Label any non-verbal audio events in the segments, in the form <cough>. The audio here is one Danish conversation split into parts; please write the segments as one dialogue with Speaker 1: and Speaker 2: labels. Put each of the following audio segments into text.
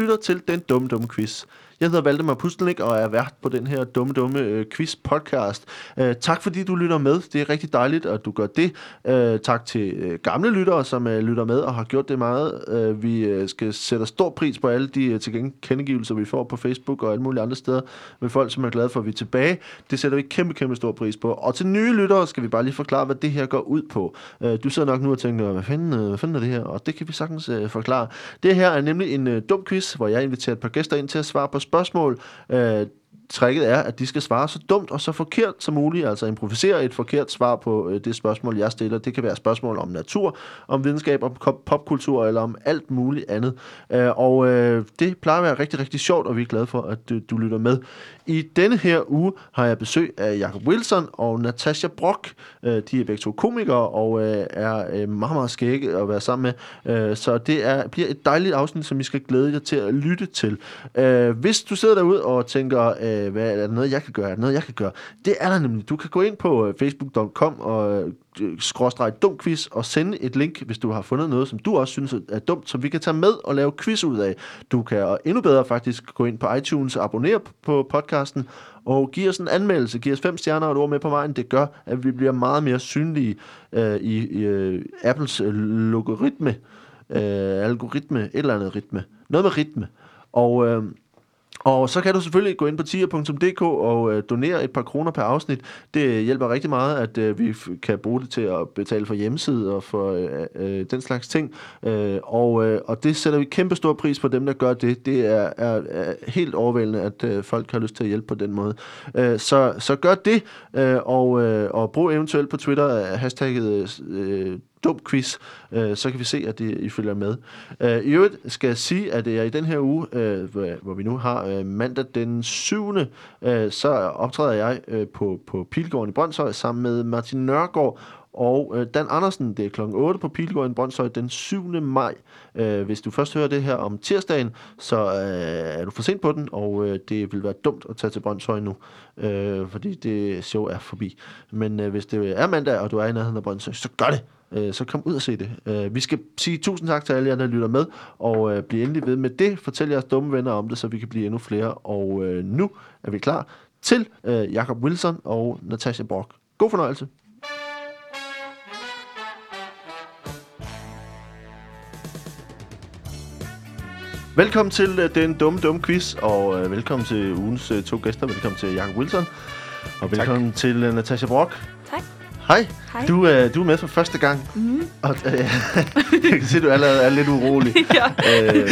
Speaker 1: lytter til Den Dumme Dumme Quiz. Jeg hedder Valdemar Pustelnik og er vært på den her dumme, dumme øh, quiz-podcast. Øh, tak fordi du lytter med. Det er rigtig dejligt, at du gør det. Øh, tak til øh, gamle lyttere, som øh, lytter med og har gjort det meget. Øh, vi øh, skal sætte stor pris på alle de øh, tilkendegivelser, vi får på Facebook og alle mulige andre steder med folk, som er glade for, at vi er tilbage. Det sætter vi kæmpe, kæmpe stor pris på. Og til nye lyttere skal vi bare lige forklare, hvad det her går ud på. Øh, du sidder nok nu og tænker, hvad fanden, øh, hvad fanden er det her? Og det kan vi sagtens øh, forklare. Det her er nemlig en øh, dum quiz, hvor jeg inviterer et par gæster ind til at svare på spørgsmål. Øh, tricket er, at de skal svare så dumt og så forkert som muligt, altså improvisere et forkert svar på øh, det spørgsmål, jeg stiller. Det kan være spørgsmål om natur, om videnskab, om popkultur eller om alt muligt andet. Øh, og øh, det plejer at være rigtig, rigtig sjovt, og vi er glade for, at du, du lytter med. I denne her uge har jeg besøg af Jacob Wilson og Natasha Brock. Øh, de er begge to komikere og øh, er øh, meget, meget skægge at være sammen med. Øh, så det er, bliver et dejligt afsnit, som I skal glæde jer til at lytte til. Øh, hvis du sidder derude og tænker, øh, Øh, hvad er der noget, jeg kan gøre? Er der noget, jeg kan gøre? Det er der nemlig. Du kan gå ind på øh, facebook.com og øh, øh skråstrege dum quiz og sende et link, hvis du har fundet noget, som du også synes er dumt, som vi kan tage med og lave quiz ud af. Du kan og endnu bedre faktisk gå ind på iTunes og abonnere på podcasten og give os en anmeldelse, Giv os fem stjerner og et ord med på vejen. Det gør, at vi bliver meget mere synlige øh, i, i øh, Apples øh, logaritme, øh, algoritme, et eller andet rytme. Noget med rytme. Og... Øh, og så kan du selvfølgelig gå ind på tier.dk og øh, donere et par kroner per afsnit. Det hjælper rigtig meget, at øh, vi kan bruge det til at betale for hjemmeside og for øh, øh, øh, den slags ting. Øh, og, øh, og det sætter vi kæmpe stor pris på dem, der gør det. Det er, er, er helt overvældende, at øh, folk har lyst til at hjælpe på den måde. Øh, så, så gør det, øh, og, øh, og brug eventuelt på Twitter hashtagget øh, dum quiz, øh, så kan vi se, at det, I følger med. Øh, I øvrigt skal jeg sige, at jeg i den her uge, øh, hvor, vi nu har øh, mandag den 7., øh, så optræder jeg øh, på, på Pilgården i Brøndshøj sammen med Martin Nørgaard og øh, Dan Andersen. Det er klokken 8 på Pilgården i Brøndshøj den 7. maj. Øh, hvis du først hører det her om tirsdagen, så øh, er du for sent på den, og øh, det vil være dumt at tage til Brøndshøj nu, øh, fordi det show er forbi. Men øh, hvis det er mandag, og du er i nærheden af Brøndshøj, så gør det! Øh, så kom ud og se det. Øh, vi skal sige tusind tak til alle jer, der lytter med, og øh, bliv endelig ved med det. Fortæl jeres dumme venner om det, så vi kan blive endnu flere. Og øh, nu er vi klar til øh, Jacob Wilson og Natasha Brock. God fornøjelse. Velkommen til øh, den dumme, dumme quiz, og øh, velkommen til ugens øh, to gæster. Velkommen til Jacob Wilson, og velkommen til øh, Natasha Brock.
Speaker 2: Tak.
Speaker 1: Hej.
Speaker 2: Hej.
Speaker 1: Du, øh, du er med for første gang,
Speaker 2: Mm.
Speaker 1: og øh, <laughs> jeg kan se, at du allerede er lidt urolig. <laughs>
Speaker 2: ja.
Speaker 1: øh,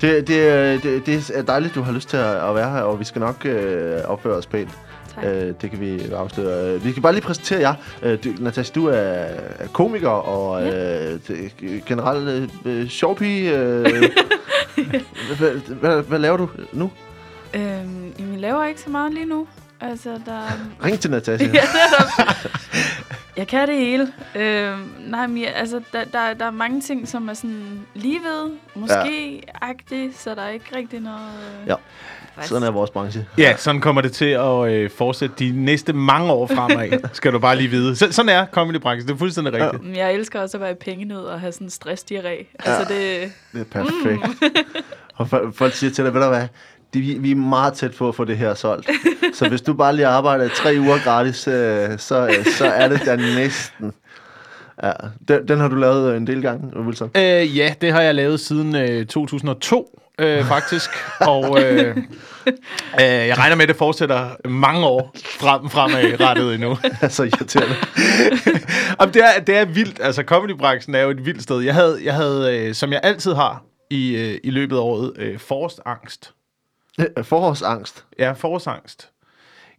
Speaker 1: det, det, er- det, det er dejligt, du har lyst til at, at være her, og vi skal nok øh, opføre os pænt.
Speaker 2: Tak.
Speaker 1: Øh, det kan vi afsløre. Øh, Vi skal bare lige præsentere jer. Øh, du, Natasha, du er er komiker og
Speaker 2: Ja.
Speaker 1: øh, generelt øh, sjovpige. Øh, <laughs> hvad, hvad, hvad laver du nu?
Speaker 2: Øhm, jeg laver ikke så meget lige nu. Altså, der...
Speaker 1: Ring til Natasha.
Speaker 2: ja. Jeg kan det hele. Øhm, nej, men jeg, altså, der, der, der er mange ting, som er sådan lige ved, måske-agtigt, så der er ikke rigtig noget... Øh,
Speaker 1: Ja. Sådan er vores branche.
Speaker 3: Ja, sådan kommer det til at øh, fortsætte de næste mange år fremad, <laughs> skal du bare lige vide. Så, sådan er comedybranchen, det er fuldstændig rigtigt.
Speaker 2: Men Jeg elsker også at være i pengenød og have sådan en stressdiarré. Altså, det...
Speaker 1: Det er perfekt. Mm. og fol- folk siger til dig, ved du hvad, de, vi, er meget tæt på at få det her solgt. så hvis du bare lige arbejder tre uger gratis, øh, så, øh, så er det der næsten. Ja, den, den har du lavet en del gange, Wilson.
Speaker 3: Øh, ja, det har jeg lavet siden øh, 2002, øh, faktisk. Og øh, øh, jeg regner med, at det fortsætter mange år frem, fremadrettet endnu. <laughs>
Speaker 1: altså irriterende. <laughs>
Speaker 3: Jamen, det, er, det er vildt. Altså, comedybranchen er jo et vildt sted. Jeg havde, jeg havde øh, som jeg altid har i, øh, i løbet af året, øh, forårsangst.
Speaker 1: Forårsangst.
Speaker 3: Ja, forårsangst.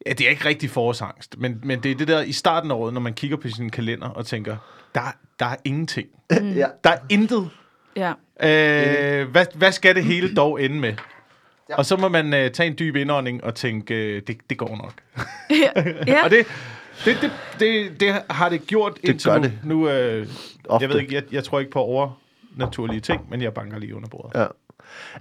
Speaker 3: Ja, det er ikke rigtig forårsangst, men, men det er det der i starten af året, når man kigger på sin kalender og tænker, der, der er ingenting.
Speaker 1: ja.
Speaker 3: Der er intet.
Speaker 2: Ja.
Speaker 3: Øh, hvad, hvad skal det hele dog ende med? Ja. Og så må man øh, tage en dyb indånding og tænke, øh, det, det går nok.
Speaker 2: ja. <laughs> ja.
Speaker 3: Og det, det, det, det, det har det gjort
Speaker 1: Det
Speaker 3: indtil
Speaker 1: gør
Speaker 3: nu.
Speaker 1: det.
Speaker 3: nu øh,
Speaker 1: Ofte.
Speaker 3: jeg ved ikke, jeg, jeg tror ikke på overnaturlige ting, men jeg banker lige under bordet.
Speaker 1: Ja.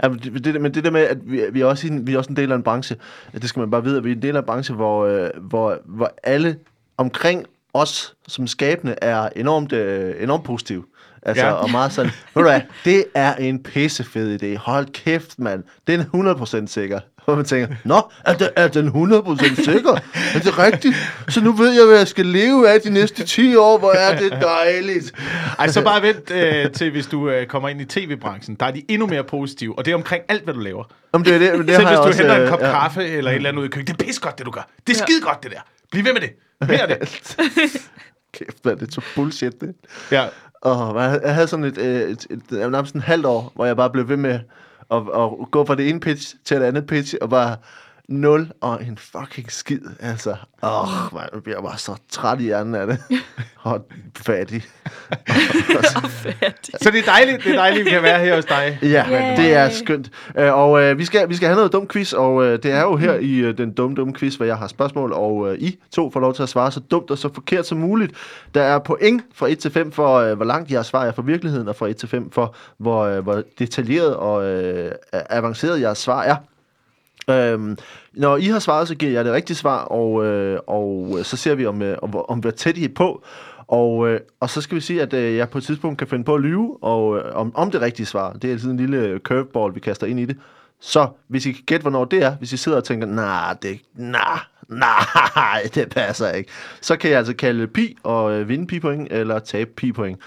Speaker 1: Ja, men, det, det, men det der med, at vi, vi, er også en, vi er også en del af en branche, det skal man bare vide, at vi er en del af en branche, hvor, øh, hvor, hvor alle omkring os som skabende er enormt, øh, enormt positive. Altså,
Speaker 3: Ja.
Speaker 1: ja. og meget sådan, ved du hvad, det er en pissefed idé. Hold kæft, mand. Den er 100% sikker. <laughs> Og man tænker, nå, er, det, er den 100% sikker? Er det rigtigt? Så nu ved jeg, hvad jeg skal leve af de næste 10 år. Hvor er det dejligt.
Speaker 3: Ej, så bare vent øh, til, hvis du øh, kommer ind i tv-branchen. Der er de endnu mere positive, og det er omkring alt, hvad du laver.
Speaker 1: Om det er det, det
Speaker 3: Selv
Speaker 1: har
Speaker 3: hvis
Speaker 1: jeg
Speaker 3: du
Speaker 1: også,
Speaker 3: henter en
Speaker 1: øh,
Speaker 3: kop
Speaker 1: ja.
Speaker 3: kaffe eller et eller andet ud i køkkenet. Det er pissegodt, det du gør. Det er skide godt, det der. Bliv ved med det. Mere det. <laughs>
Speaker 1: Kæft, mand, det er så bullshit, det.
Speaker 3: Ja.
Speaker 1: Og jeg jeg havde sådan et, øh, et, et, et, nærmest en halvt år, hvor jeg bare blev ved med og, og gå fra det ene pitch til det andet pitch, og bare nul og en fucking skid. Altså, åh, man, jeg bliver bare så træt i hjernen af det. <laughs> Og <laughs> fattig.
Speaker 3: Så det er dejligt, det er dejligt, vi kan være her hos dig.
Speaker 1: Ja,
Speaker 2: Yay.
Speaker 1: det er skønt. Øh, og øh, vi, skal, vi skal have noget dum quiz, og øh, det er jo her i øh, den dumme, dumme quiz, hvor jeg har spørgsmål, og øh, I to får lov til at svare så dumt og så forkert som muligt. Der er point fra 1 til 5 for, øh, hvor langt jeres svar er fra virkeligheden, og fra 1 til 5 for, hvor, øh, hvor detaljeret og øh, avanceret jeres svar er. Øhm, når I har svaret, så giver jeg det rigtige svar, og, øh, og så ser vi, om, øh, om, hvor- om hvor tæt I er på. Og, øh, og så skal vi sige, at øh, jeg på et tidspunkt kan finde på at lyve og, øh, om, om det rigtige svar. Det er altid en lille øh, curveball, vi kaster ind i det. Så hvis I kan gætte, hvornår det er, hvis I sidder og tænker, nej, det, nej, nej, <laughs> det passer ikke, så kan jeg altså kalde pi og øh, vinde pi-point, eller tabe pi-point.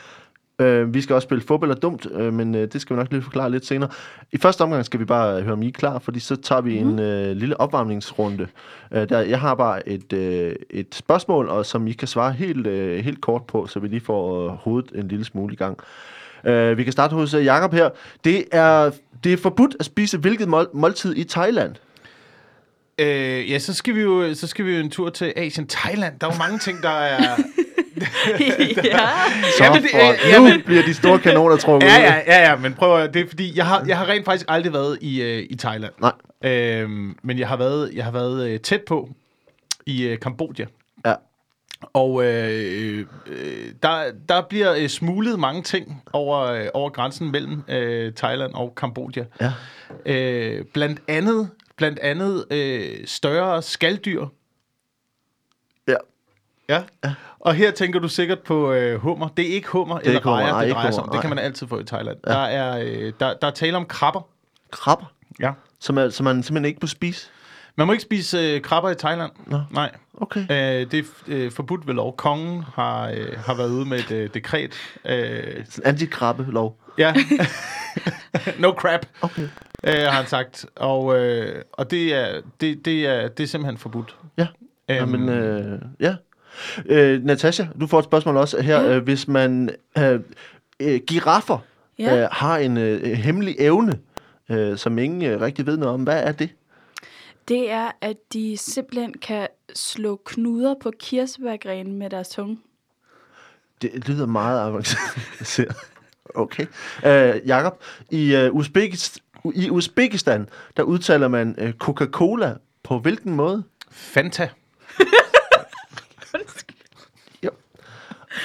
Speaker 1: Øh, vi skal også spille fodbold og dumt, øh, men øh, det skal vi nok lige forklare lidt senere. I første omgang skal vi bare høre, om I er klar, fordi så tager vi mm. en øh, lille opvarmningsrunde. Øh, der, jeg har bare et, øh, et spørgsmål, og som I kan svare helt, øh, helt kort på, så vi lige får øh, hovedet en lille smule i gang. Øh, vi kan starte hos øh, Jakob her. Det er, det er forbudt at spise hvilket mål, måltid i Thailand.
Speaker 3: Øh, ja, så skal, vi jo, så skal vi jo en tur til Asien. Thailand, der er jo mange ting, der er... <laughs>
Speaker 2: ja.
Speaker 1: Så
Speaker 3: det-
Speaker 1: for,
Speaker 3: øh,
Speaker 1: nu bliver de store kanoner trukket
Speaker 3: Ja,
Speaker 1: ud.
Speaker 3: ja, ja, ja, men prøv at, det er fordi, jeg har, jeg har rent faktisk aldrig været i, øh, i Thailand.
Speaker 1: Nej.
Speaker 3: Øhm, men jeg har været, jeg har været øh, tæt på i øh, Kambodja.
Speaker 1: Ja.
Speaker 3: Og øh, øh, der, der bliver øh, smuglet mange ting over, øh, over grænsen mellem øh, Thailand og Kambodja.
Speaker 1: Ja.
Speaker 3: Øh, blandt andet, blandt andet øh, større skalddyr.
Speaker 1: Ja.
Speaker 3: Ja. Og her tænker du sikkert på øh, hummer. Det er ikke hummer eller
Speaker 1: ikke hummer.
Speaker 3: rejer,
Speaker 1: Nej,
Speaker 3: det drejer sig om.
Speaker 1: hummer,
Speaker 3: Det kan man altid få i Thailand. Ja. Der, er, øh, der, der er tale om krabber.
Speaker 1: Krabber,
Speaker 3: Ja.
Speaker 1: som, er, som man simpelthen ikke må spise.
Speaker 3: Man må ikke spise øh, krabber i Thailand.
Speaker 1: Nå.
Speaker 3: Nej.
Speaker 1: Okay.
Speaker 3: Øh, det er øh, forbudt ved lov. Kongen har, øh, har været ude med et øh, dekret. Øh,
Speaker 1: anti-krabbe-lov.
Speaker 3: ja. <laughs> no crap,
Speaker 1: Okay.
Speaker 3: øh, har han sagt. Og, øh, og det, er, det, det, er, det er simpelthen forbudt.
Speaker 1: Ja.
Speaker 3: Øhm,
Speaker 1: Jamen, øh, ja. Øh, Natasha, du får et spørgsmål også her.
Speaker 2: Ja.
Speaker 1: Øh, hvis man... Øh, øh, giraffer
Speaker 2: Ja.
Speaker 1: øh, har en øh, hemmelig evne, øh, som ingen øh, rigtig ved noget om. Hvad er det?
Speaker 2: Det er, at de simpelthen kan slå knuder på kirsebærgrenen med deres tunge.
Speaker 1: Det lyder meget avanceret. <laughs> okay. Øh, Jakob, i, øh, Uzbekistan, i Uzbekistan, der udtaler man øh, Coca-Cola på hvilken måde?
Speaker 3: Fanta.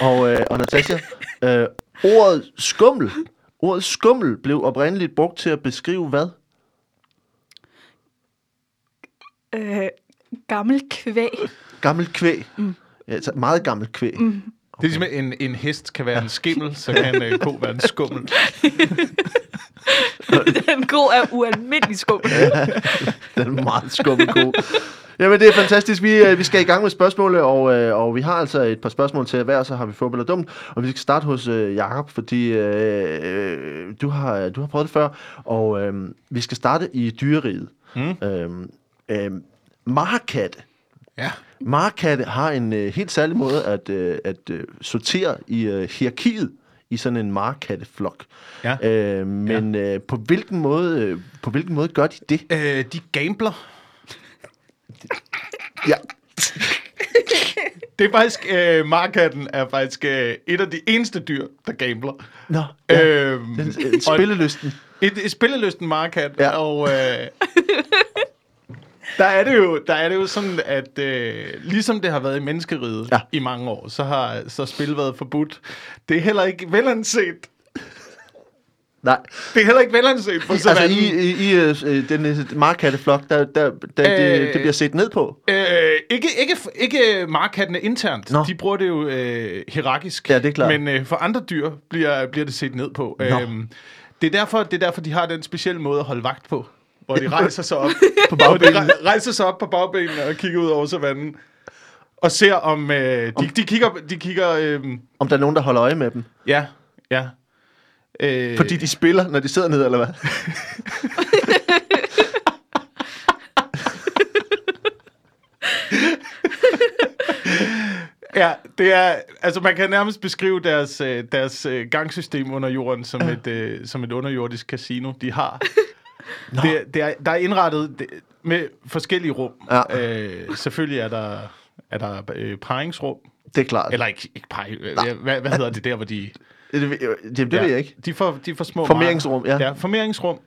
Speaker 1: Og, øh, og Natasha, øh, ordet skummel, ordet skummel blev oprindeligt brugt til at beskrive hvad?
Speaker 2: Øh, gammel kvæg.
Speaker 1: Gammel kvæg. Mm. Ja, altså meget gammel kvæg. Mm.
Speaker 3: Det er ligesom en, en hest kan være en skimmel, så kan en øh, ko være en skummel. <laughs>
Speaker 2: Den ko er ualmindelig skummel.
Speaker 1: Den er meget skummel ko. Jamen, det er fantastisk. Vi, øh, vi skal i gang med spørgsmålet, og, øh, og vi har altså et par spørgsmål til hver, så har vi fodbold og dumt. Og vi skal starte hos øh, Jakob, fordi øh, øh, du, har, du har prøvet det før, og øh, vi skal starte i dyreriget.
Speaker 3: Mm.
Speaker 1: Øh, øh, markatte.
Speaker 3: Ja.
Speaker 1: Markatte har en øh, helt særlig måde at, øh, at øh, sortere i øh, hierarkiet i sådan en markatteflok.
Speaker 3: Ja.
Speaker 1: Øh, men øh, på, hvilken måde, øh, på hvilken måde gør de det?
Speaker 3: Øh, de gambler. <laughs>
Speaker 1: Ja.
Speaker 3: Det er faktisk, øh, markatten er faktisk øh, et af de eneste dyr, der gambler.
Speaker 1: Nå, ja.
Speaker 3: Øhm,
Speaker 1: Den, øh, spillelysten.
Speaker 3: Et, et spillelysten markat,
Speaker 1: Ja.
Speaker 3: ja. og øh, <laughs> der, er det jo, der er det jo sådan, at øh, ligesom det har været i menneskeriget
Speaker 1: Ja.
Speaker 3: i mange år, så har så spil været forbudt. Det er heller ikke velanset
Speaker 1: Nej,
Speaker 3: Det er heller ikke velanset på
Speaker 1: altså
Speaker 3: savannen.
Speaker 1: i, i, i øh, den øh, markkatteflok, der, der, der det,
Speaker 3: Øh.
Speaker 1: det bliver set ned på.
Speaker 3: Øh, ikke, ikke, ikke markkattene internt.
Speaker 1: Nå.
Speaker 3: De bruger det jo øh, hierarkisk.
Speaker 1: Ja, det er klart.
Speaker 3: Men øh, for andre dyr bliver, bliver det set ned på.
Speaker 1: Nå.
Speaker 3: Øhm, det, er derfor, det er derfor, de har den specielle måde at holde vagt på. Hvor de <laughs> rejser sig op
Speaker 1: På bagbenene.
Speaker 3: re- rejser sig op på bagbenene og kigger ud over savannen. Og ser om... Øh, de, de kigger... De kigger øh,
Speaker 1: Om der er nogen, der holder øje med dem.
Speaker 3: ja, ja. Øh,
Speaker 1: Fordi de spiller, når de sidder ned, eller hvad? <laughs>
Speaker 3: Ja, det er, altså man kan nærmest beskrive deres, øh, deres øh, gangsystem under jorden som, et, øh, som et underjordisk casino, de har. Det, det er, der er indrettet det, med forskellige rum.
Speaker 1: Ja.
Speaker 3: Øh, selvfølgelig er der, er der øh, paringsrum,
Speaker 1: Det er klart.
Speaker 3: eller ikke, ikke parring, øh, hvad, hvad hedder det der, hvor de...
Speaker 1: Det, det, det, det ved jeg ikke.
Speaker 3: De får, de får små...
Speaker 1: Formeringsrum, ja.
Speaker 3: Ja, formeringsrum,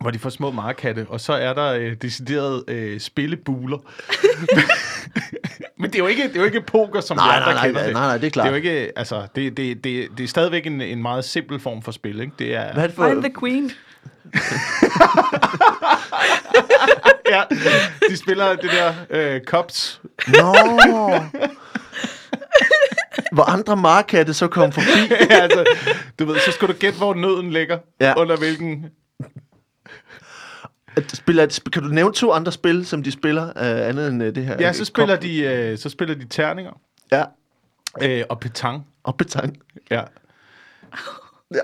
Speaker 3: hvor de får små markatte, og så er der øh, deciderede øh, spillebuler. <laughs> Men det er jo ikke, det er jo ikke poker, som
Speaker 1: Nej,
Speaker 3: vi andre
Speaker 1: nej, nej,
Speaker 3: kender
Speaker 1: nej,
Speaker 3: det.
Speaker 1: nej, nej, det er klart.
Speaker 3: Det er jo ikke, altså, det, det, det, det er stadigvæk en, en meget simpel form for spil, ikke? Det er,
Speaker 1: Hvad for...
Speaker 2: Find the queen. <laughs>
Speaker 3: ja, de spiller det der øh, cups.
Speaker 1: Nå! Hvor andre markatte så kom forbi. <laughs>
Speaker 3: ja, altså, du ved, så skal du gætte, hvor nøden ligger,
Speaker 1: Ja.
Speaker 3: under hvilken...
Speaker 1: Spiller, kan du nævne to andre spil, som de spiller, uh, andet end uh, det her?
Speaker 3: Ja, så spiller de, øh, så spiller de terninger
Speaker 1: Ja,
Speaker 3: øh, og petang.
Speaker 1: og petang.
Speaker 3: Ja.
Speaker 1: Ja.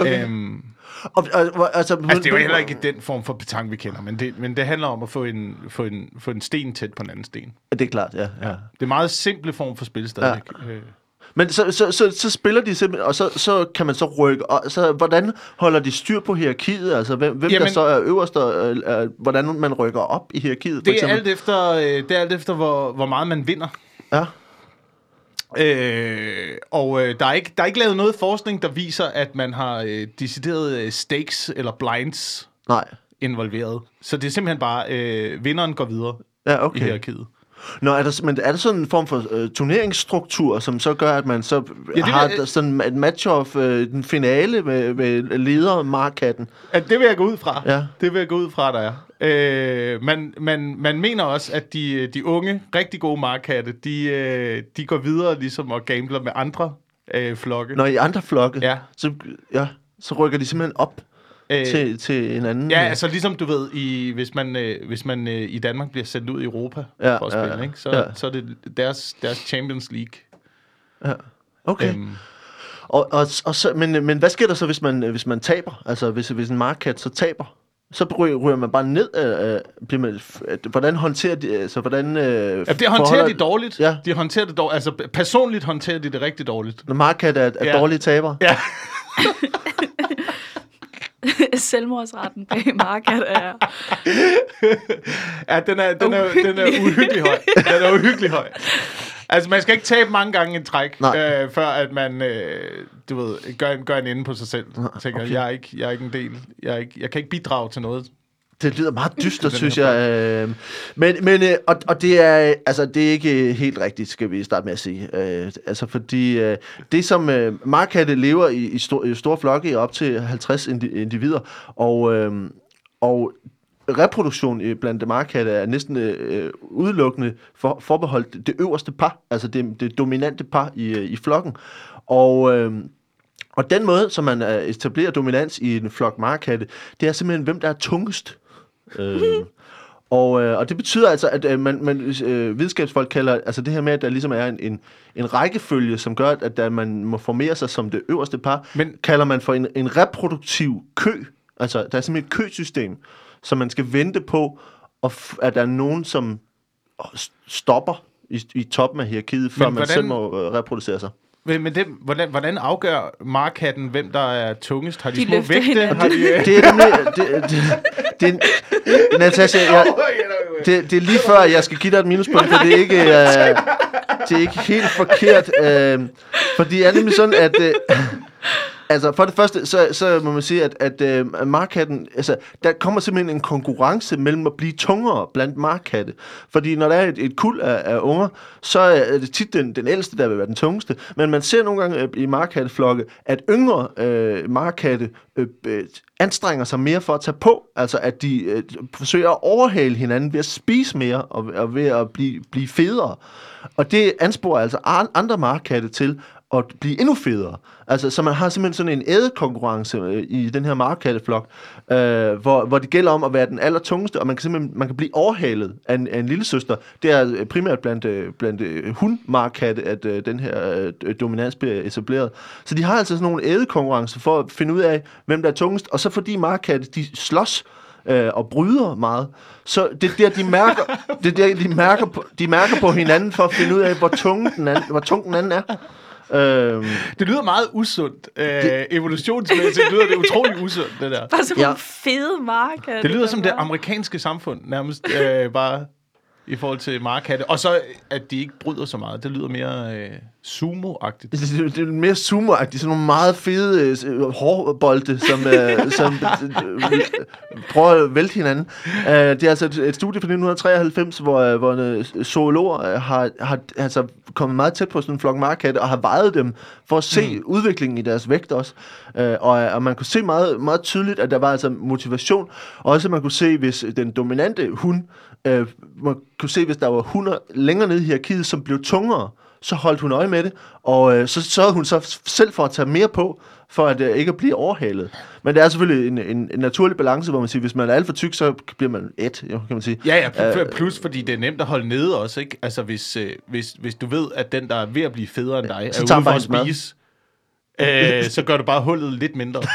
Speaker 1: Okay.
Speaker 3: Øhm,
Speaker 1: Og, og, og, altså,
Speaker 3: Altså, det er jo heller ikke den form for petang, vi kender, men det, men det handler om at få en, få, en, få en sten tæt på en anden sten.
Speaker 1: Det er klart, ja. ja.
Speaker 3: Det er en meget simple form for spil stadigvæk. Ja. Øh,
Speaker 1: Men så, så, så, så spiller de simpelthen, og så, så kan man så rykke, og så hvordan holder de styr på hierarkiet? Altså, hvem, hvem
Speaker 3: Jamen-
Speaker 1: der så er øverst, og øh, hvordan man rykker op i hierarkiet, for
Speaker 3: det, er alt efter, øh, det er alt efter, hvor, hvor meget man vinder.
Speaker 1: Ja.
Speaker 3: Øh, og øh, der, er ikke, der er ikke lavet noget forskning, der viser, at man har øh, decideret øh, stakes eller blinds
Speaker 1: Nej.
Speaker 3: involveret. Så det er simpelthen bare, øh, vinderen går videre
Speaker 1: Ja,
Speaker 3: i
Speaker 1: okay.
Speaker 3: hierarkiet.
Speaker 1: Nå, er der, men er der sådan en form for øh, turneringsstruktur, som så gør, at man så
Speaker 3: det
Speaker 1: har
Speaker 3: vil-
Speaker 1: sådan et match-off, øh, den finale med, med leder Markatten?
Speaker 3: Ja, det vil jeg gå ud fra.
Speaker 1: Ja.
Speaker 3: Det vil jeg gå ud fra, der er. Øh, man, man, man mener også, at de, de unge, rigtig gode markatte, de, øh, de går videre ligesom og gambler med andre øh, flokke.
Speaker 1: Når i andre flokke,
Speaker 3: Ja.
Speaker 1: så, ja, så rykker de simpelthen op
Speaker 3: Øh,
Speaker 1: til, til en anden.
Speaker 3: Ja, altså ligesom du ved, i, hvis man, øh, hvis man øh, i Danmark bliver sendt ud i Europa
Speaker 1: Ja,
Speaker 3: for at
Speaker 1: ja,
Speaker 3: spille,
Speaker 1: ja.
Speaker 3: ikke? Så,
Speaker 1: Ja.
Speaker 3: så er det deres, deres Champions League.
Speaker 1: okay.
Speaker 3: Øhm,
Speaker 1: Og, og, og så, men, men hvad sker der så, hvis man, hvis man taber? Altså, hvis, hvis en markat så taber? Så ryger, man bare ned? Øh, øh, bliver man, øh, hvordan håndterer de... Altså, hvordan, øh,
Speaker 3: ja, det håndterer
Speaker 1: forholder-
Speaker 3: de dårligt.
Speaker 1: Ja.
Speaker 3: De håndterer det dårligt. Altså personligt håndterer de det rigtig dårligt.
Speaker 1: Når markat er, er
Speaker 3: Ja.
Speaker 1: dårlige taber?
Speaker 3: Ja. <laughs>
Speaker 2: Selvmordsretten bag markedet er...
Speaker 3: Ja, den er, den er, den er uhyggelig høj. Den er uhyggelig høj. Altså, man skal ikke tabe mange gange en træk,
Speaker 1: Nej.
Speaker 3: øh, før at man, øh, du ved, gør en, gør en ende på sig selv. Tænker,
Speaker 1: okay.
Speaker 3: jeg, er ikke, jeg er ikke en del. Jeg, er ikke, jeg kan ikke bidrage til noget.
Speaker 1: Det lyder meget dystert, synes jeg. Øh, men, men, øh, og, og det er, altså, det er ikke helt rigtigt, skal vi starte med at sige. Øh, altså, fordi øh, det, som øh, markatte lever i, i, stor, i store flokke i op til 50 indi- individer, og, øh, og reproduktion i- blandt markatte er næsten øh, udelukkende for, forbeholdt det øverste par, altså det, det dominante par i, øh, i flokken. Og... Øh, og den måde, som man øh, etablerer dominans i en flok markatte, det er simpelthen, hvem der er tungest. øh, <laughs> og, øh, og det betyder altså, at øh, man, man øh, videnskabsfolk kalder altså det her med, at der ligesom er en, en, en rækkefølge, som gør, at der, man må formere sig som det øverste par,
Speaker 3: Men,
Speaker 1: kalder man for en, en reproduktiv kø. Altså, der er simpelthen et køsystem, som man skal vente på, og f- at der er nogen, som stopper i, i toppen af hierarkiet, før
Speaker 3: Men
Speaker 1: man
Speaker 3: hvordan-
Speaker 1: selv må øh, reproducere sig.
Speaker 3: Men, men det, hvordan, hvordan afgør markatten, hvem der er tungest? Har de,
Speaker 2: De
Speaker 3: små vægte?
Speaker 2: hinanden.
Speaker 3: Har de, øh...
Speaker 1: Det er nemlig... Det, det, det, det, Natasha, jeg, det, det er lige før, jeg skal give dig et minuspunkt, for det er ikke, øh, det er ikke helt forkert. Øh, for det er nemlig sådan, at... Øh, Altså, for det første, så, så må man sige, at, at øh, markhatten, altså, der kommer simpelthen en konkurrence mellem at blive tungere blandt markhatte. Fordi når der er et, et kul af, af unger, så er det tit den, den ældste, der vil være den tungeste. Men man ser nogle gange øh, i markhatteflokke, at yngre øh, markhatte øh, øh, anstrenger sig mere for at tage på. Altså, at de øh, forsøger at overhale hinanden ved at spise mere og, og ved at blive, blive federe. Og det ansporer altså andre markhatte til at blive endnu federe. Altså, så man har simpelthen sådan en ædekonkurrence øh, i den her markkatteflok, øh, hvor, hvor det gælder om at være den allertungeste, og man kan simpelthen man kan blive overhalet af en, af en lille søster. Det er øh, primært blandt, øh, blandt hundmarkkatte, at øh, den her øh, dominans bliver etableret. Så de har altså sådan nogle ædekonkurrencer for at finde ud af, hvem der er tungest, og så fordi markkatte, de slås, øh, og bryder meget. Så det er der, de mærker, det er der, de mærker, på, de mærker på hinanden for at finde ud af, hvor tung den anden, hvor tung den anden er. Øhm,
Speaker 3: Det lyder meget usundt. Øh, evolutionsmæssigt lyder det utrolig usundt, det der.
Speaker 2: Bare sådan
Speaker 1: Ja.
Speaker 2: nogle fede marker.
Speaker 3: Det lyder som det amerikanske samfund, nærmest øh, bare i forhold til markhatte. Og så, at de ikke bryder så meget. Det lyder mere øh, sumo-agtigt.
Speaker 1: det, er mere sumo sådan nogle meget fede øh, hårbolde, som, øh, <laughs> som øh, prøver at vælte hinanden. Øh, det er altså et, et studie fra 1993, hvor, øh, hvor øh, zoologer øh, har, har altså, kommet meget tæt på sådan en flok markatte, og har vejet dem for at se mm. udviklingen i deres vægt også. Øh, og, og man kunne se meget, meget tydeligt, at der var altså motivation. Og også man kunne se, hvis den dominante hund, øh, man kunne se, hvis der var hunder længere nede i hierarkiet, som blev tungere, så holdt hun øje med det, og øh, så sørgede hun så selv for at tage mere på, for at øh, ikke at blive overhalet. Men det er selvfølgelig en, en, en naturlig balance, hvor man siger, hvis man er alt for tyk, så bliver man et, jo, kan man sige.
Speaker 3: Ja, ja, plus, plus fordi det er nemt at holde nede også, ikke? Altså, hvis, øh, hvis, hvis du ved, at den, der er ved at blive federe end dig,
Speaker 1: så
Speaker 3: er
Speaker 1: tager
Speaker 3: ude for
Speaker 1: man
Speaker 3: at spise, øh, så gør du bare hullet lidt mindre. <laughs>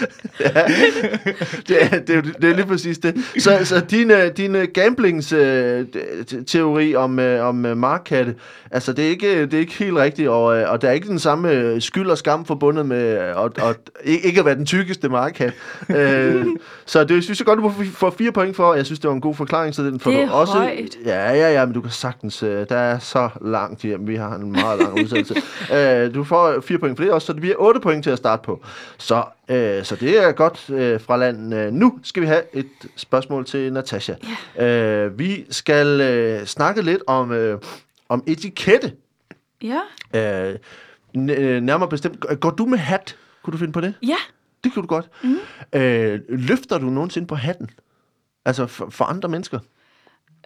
Speaker 3: <laughs> <laughs>
Speaker 1: det, er, det, er, det er lige præcis det. Så, så din, øh, din øh, gamblings-teori om, øh, om øh, markkatte, altså det er, ikke, det er ikke helt rigtigt, og, og der er ikke den samme skyld og skam forbundet med at, at, ikke at være den tykkeste markkat. øh, så det synes jeg godt, du får fire point for, jeg synes, det var en god forklaring, så den får
Speaker 2: Det er
Speaker 1: du også.
Speaker 2: højt.
Speaker 1: Ja, ja, ja, men du kan sagtens, der er så langt hjem, vi har en meget lang udsendelse. <laughs> øh, du får fire point for det også, så det bliver otte point til at starte på. Så, øh, så det er godt øh, fra landet. Øh, nu skal vi have et spørgsmål til Natasha. Øh, vi skal øh, snakke lidt om, øh, om etikette.
Speaker 2: Ja.
Speaker 1: Øh, n- øh, nærmere bestemt, går du med hat? Kunne du finde på det?
Speaker 2: Ja.
Speaker 1: Det kunne du godt. Mm. Øh, løfter du nogensinde på hatten? Altså for, for andre mennesker?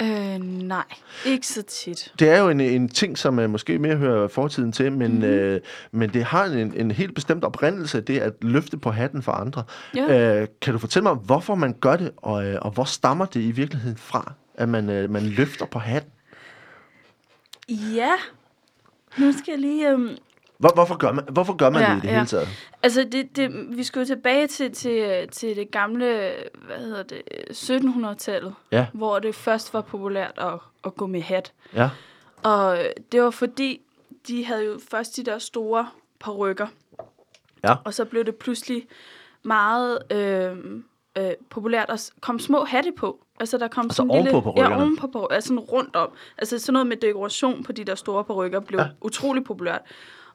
Speaker 2: Øh, nej. Ikke så tit.
Speaker 1: Det er jo en, en ting, som uh, måske mere hører fortiden til, men, mm-hmm. øh, men det har en, en helt bestemt oprindelse, det at løfte på hatten for andre.
Speaker 2: Ja.
Speaker 1: Øh, kan du fortælle mig, hvorfor man gør det, og, øh, og hvor stammer det i virkeligheden fra, at man, øh, man løfter på hatten?
Speaker 2: Ja. Nu skal jeg lige... Øhm,
Speaker 1: Hvor, hvorfor gør man, hvorfor gør man
Speaker 2: Ja,
Speaker 1: det i det
Speaker 2: ja.
Speaker 1: hele taget?
Speaker 2: altså, det, det, vi skulle jo tilbage til, til, til det gamle, hvad hedder det, 1700-tallet,
Speaker 1: Ja,
Speaker 2: hvor det først var populært at, at gå med hat.
Speaker 1: ja,
Speaker 2: Og det var fordi, de havde jo først de der store parykker,
Speaker 1: ja.
Speaker 2: og så blev det pludselig meget øh, øh, populært at komme små hatte på. Altså der kom
Speaker 1: Altså
Speaker 2: sådan en lille,
Speaker 1: parykkerne?
Speaker 2: Ja, ovenpå på, altså sådan rundt om. Altså sådan noget med dekoration på de der store parykker blev
Speaker 1: ja.
Speaker 2: utrolig populært.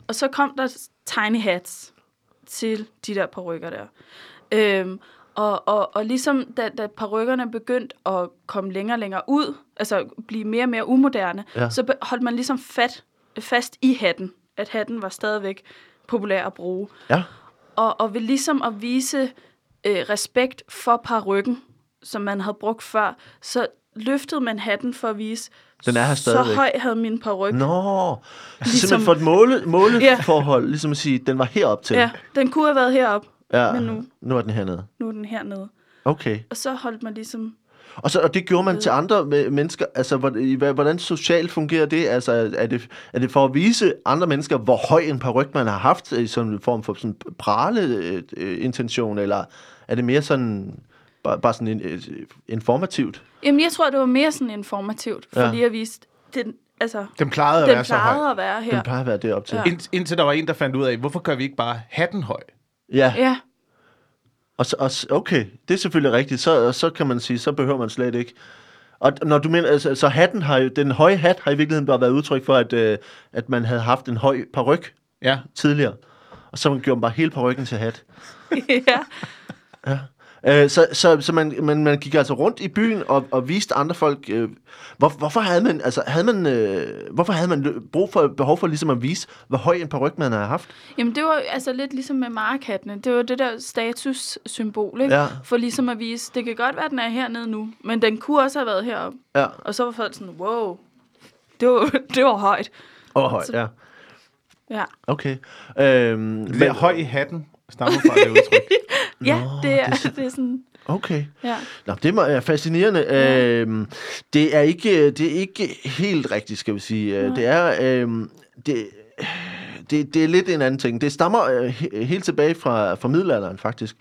Speaker 2: Og så kom der tiny hats til de der parykker der. Øhm, og, og, og ligesom da, da parykkerne begyndte at komme længere og længere ud, altså blive mere og mere umoderne,
Speaker 1: Ja.
Speaker 2: så holdt man ligesom fat, fast i hatten. At hatten var stadigvæk populær at bruge.
Speaker 1: Ja,
Speaker 2: Og, og ved ligesom at vise øh, respekt for parykken, som man havde brugt før, så løftede man hatten for at vise,
Speaker 1: Den er her
Speaker 2: så
Speaker 1: stadigvæk.
Speaker 2: høj havde min paryk.
Speaker 1: Nå, ligesom,
Speaker 2: Ligesom-
Speaker 1: simpelthen for et måle, måleforhold,
Speaker 2: Ja.
Speaker 1: ligesom at sige, den var herop til.
Speaker 2: Ja, den kunne have været heroppe,
Speaker 1: ja.
Speaker 2: men nu,
Speaker 1: nu er den hernede.
Speaker 2: nu er den hernede.
Speaker 1: Okay.
Speaker 2: Og så holdt man ligesom...
Speaker 1: Og, så, og det gjorde man til andre me- mennesker. Altså, hvordan socialt fungerer det? Altså, er det, er det for at vise andre mennesker, hvor høj en paryk man har haft, i sådan en form for sådan prale øh, øh, intention, eller er det mere sådan, bare, bare sådan en, øh, informativt?
Speaker 2: Jamen, jeg tror, det var mere sådan informativt, for
Speaker 1: Ja.
Speaker 2: ja. lige at vise, den, altså,
Speaker 3: Den plejede at
Speaker 2: den
Speaker 3: være så høj.
Speaker 2: plejede at være her.
Speaker 1: Den plejer at være deroppe til.
Speaker 2: Ja.
Speaker 1: Ja.
Speaker 3: Ind, indtil der var en, der fandt ud af, hvorfor gør vi ikke bare hatten høj?
Speaker 1: ja.
Speaker 2: Ja,
Speaker 1: Og, så, og, okay, det er selvfølgelig rigtigt. Så, så kan man sige, så behøver man slet ikke. Og når du mener, altså, så hatten har jo, den høje hat har i virkeligheden bare været udtryk for, at, øh, at man havde haft en høj paryk.
Speaker 3: Ja.
Speaker 1: tidligere. Og så gjorde man bare hele på ryggen til hat. <laughs>
Speaker 2: ja.
Speaker 1: Øh, så så, så man, man, man gik altså rundt i byen og, og viste andre folk, øh, hvor, hvorfor havde man, altså, havde man, øh, hvorfor havde man brug for, behov for ligesom at vise, hvor høj en paryk man havde haft?
Speaker 2: Jamen, det var altså lidt ligesom med markattene. Det var det der statussymbol, ikke?
Speaker 1: Ja.
Speaker 2: For ligesom at vise, det kan godt være, at den er hernede nu, men den kunne også have været heroppe.
Speaker 1: Ja,
Speaker 2: Og så var folk sådan, wow, det var, <laughs> det var højt.
Speaker 1: og høj,
Speaker 2: Så-
Speaker 1: ja.
Speaker 2: Ja,
Speaker 1: Okay. Øhm,
Speaker 3: Det der høj i hatten stammer fra det udtryk. <laughs>
Speaker 2: ja det, er,
Speaker 1: det er
Speaker 2: det, er sådan,
Speaker 1: Okay.
Speaker 2: ja.
Speaker 1: Nå, det må- er fascinerende.
Speaker 2: Ja.
Speaker 1: Øhm, det, er ikke, det er ikke helt rigtigt, skal vi sige. Øh,
Speaker 2: Nej.
Speaker 1: Det er... Øhm, det, det, det er lidt en anden ting. Det stammer øh, he, helt tilbage fra, fra middelalderen, faktisk.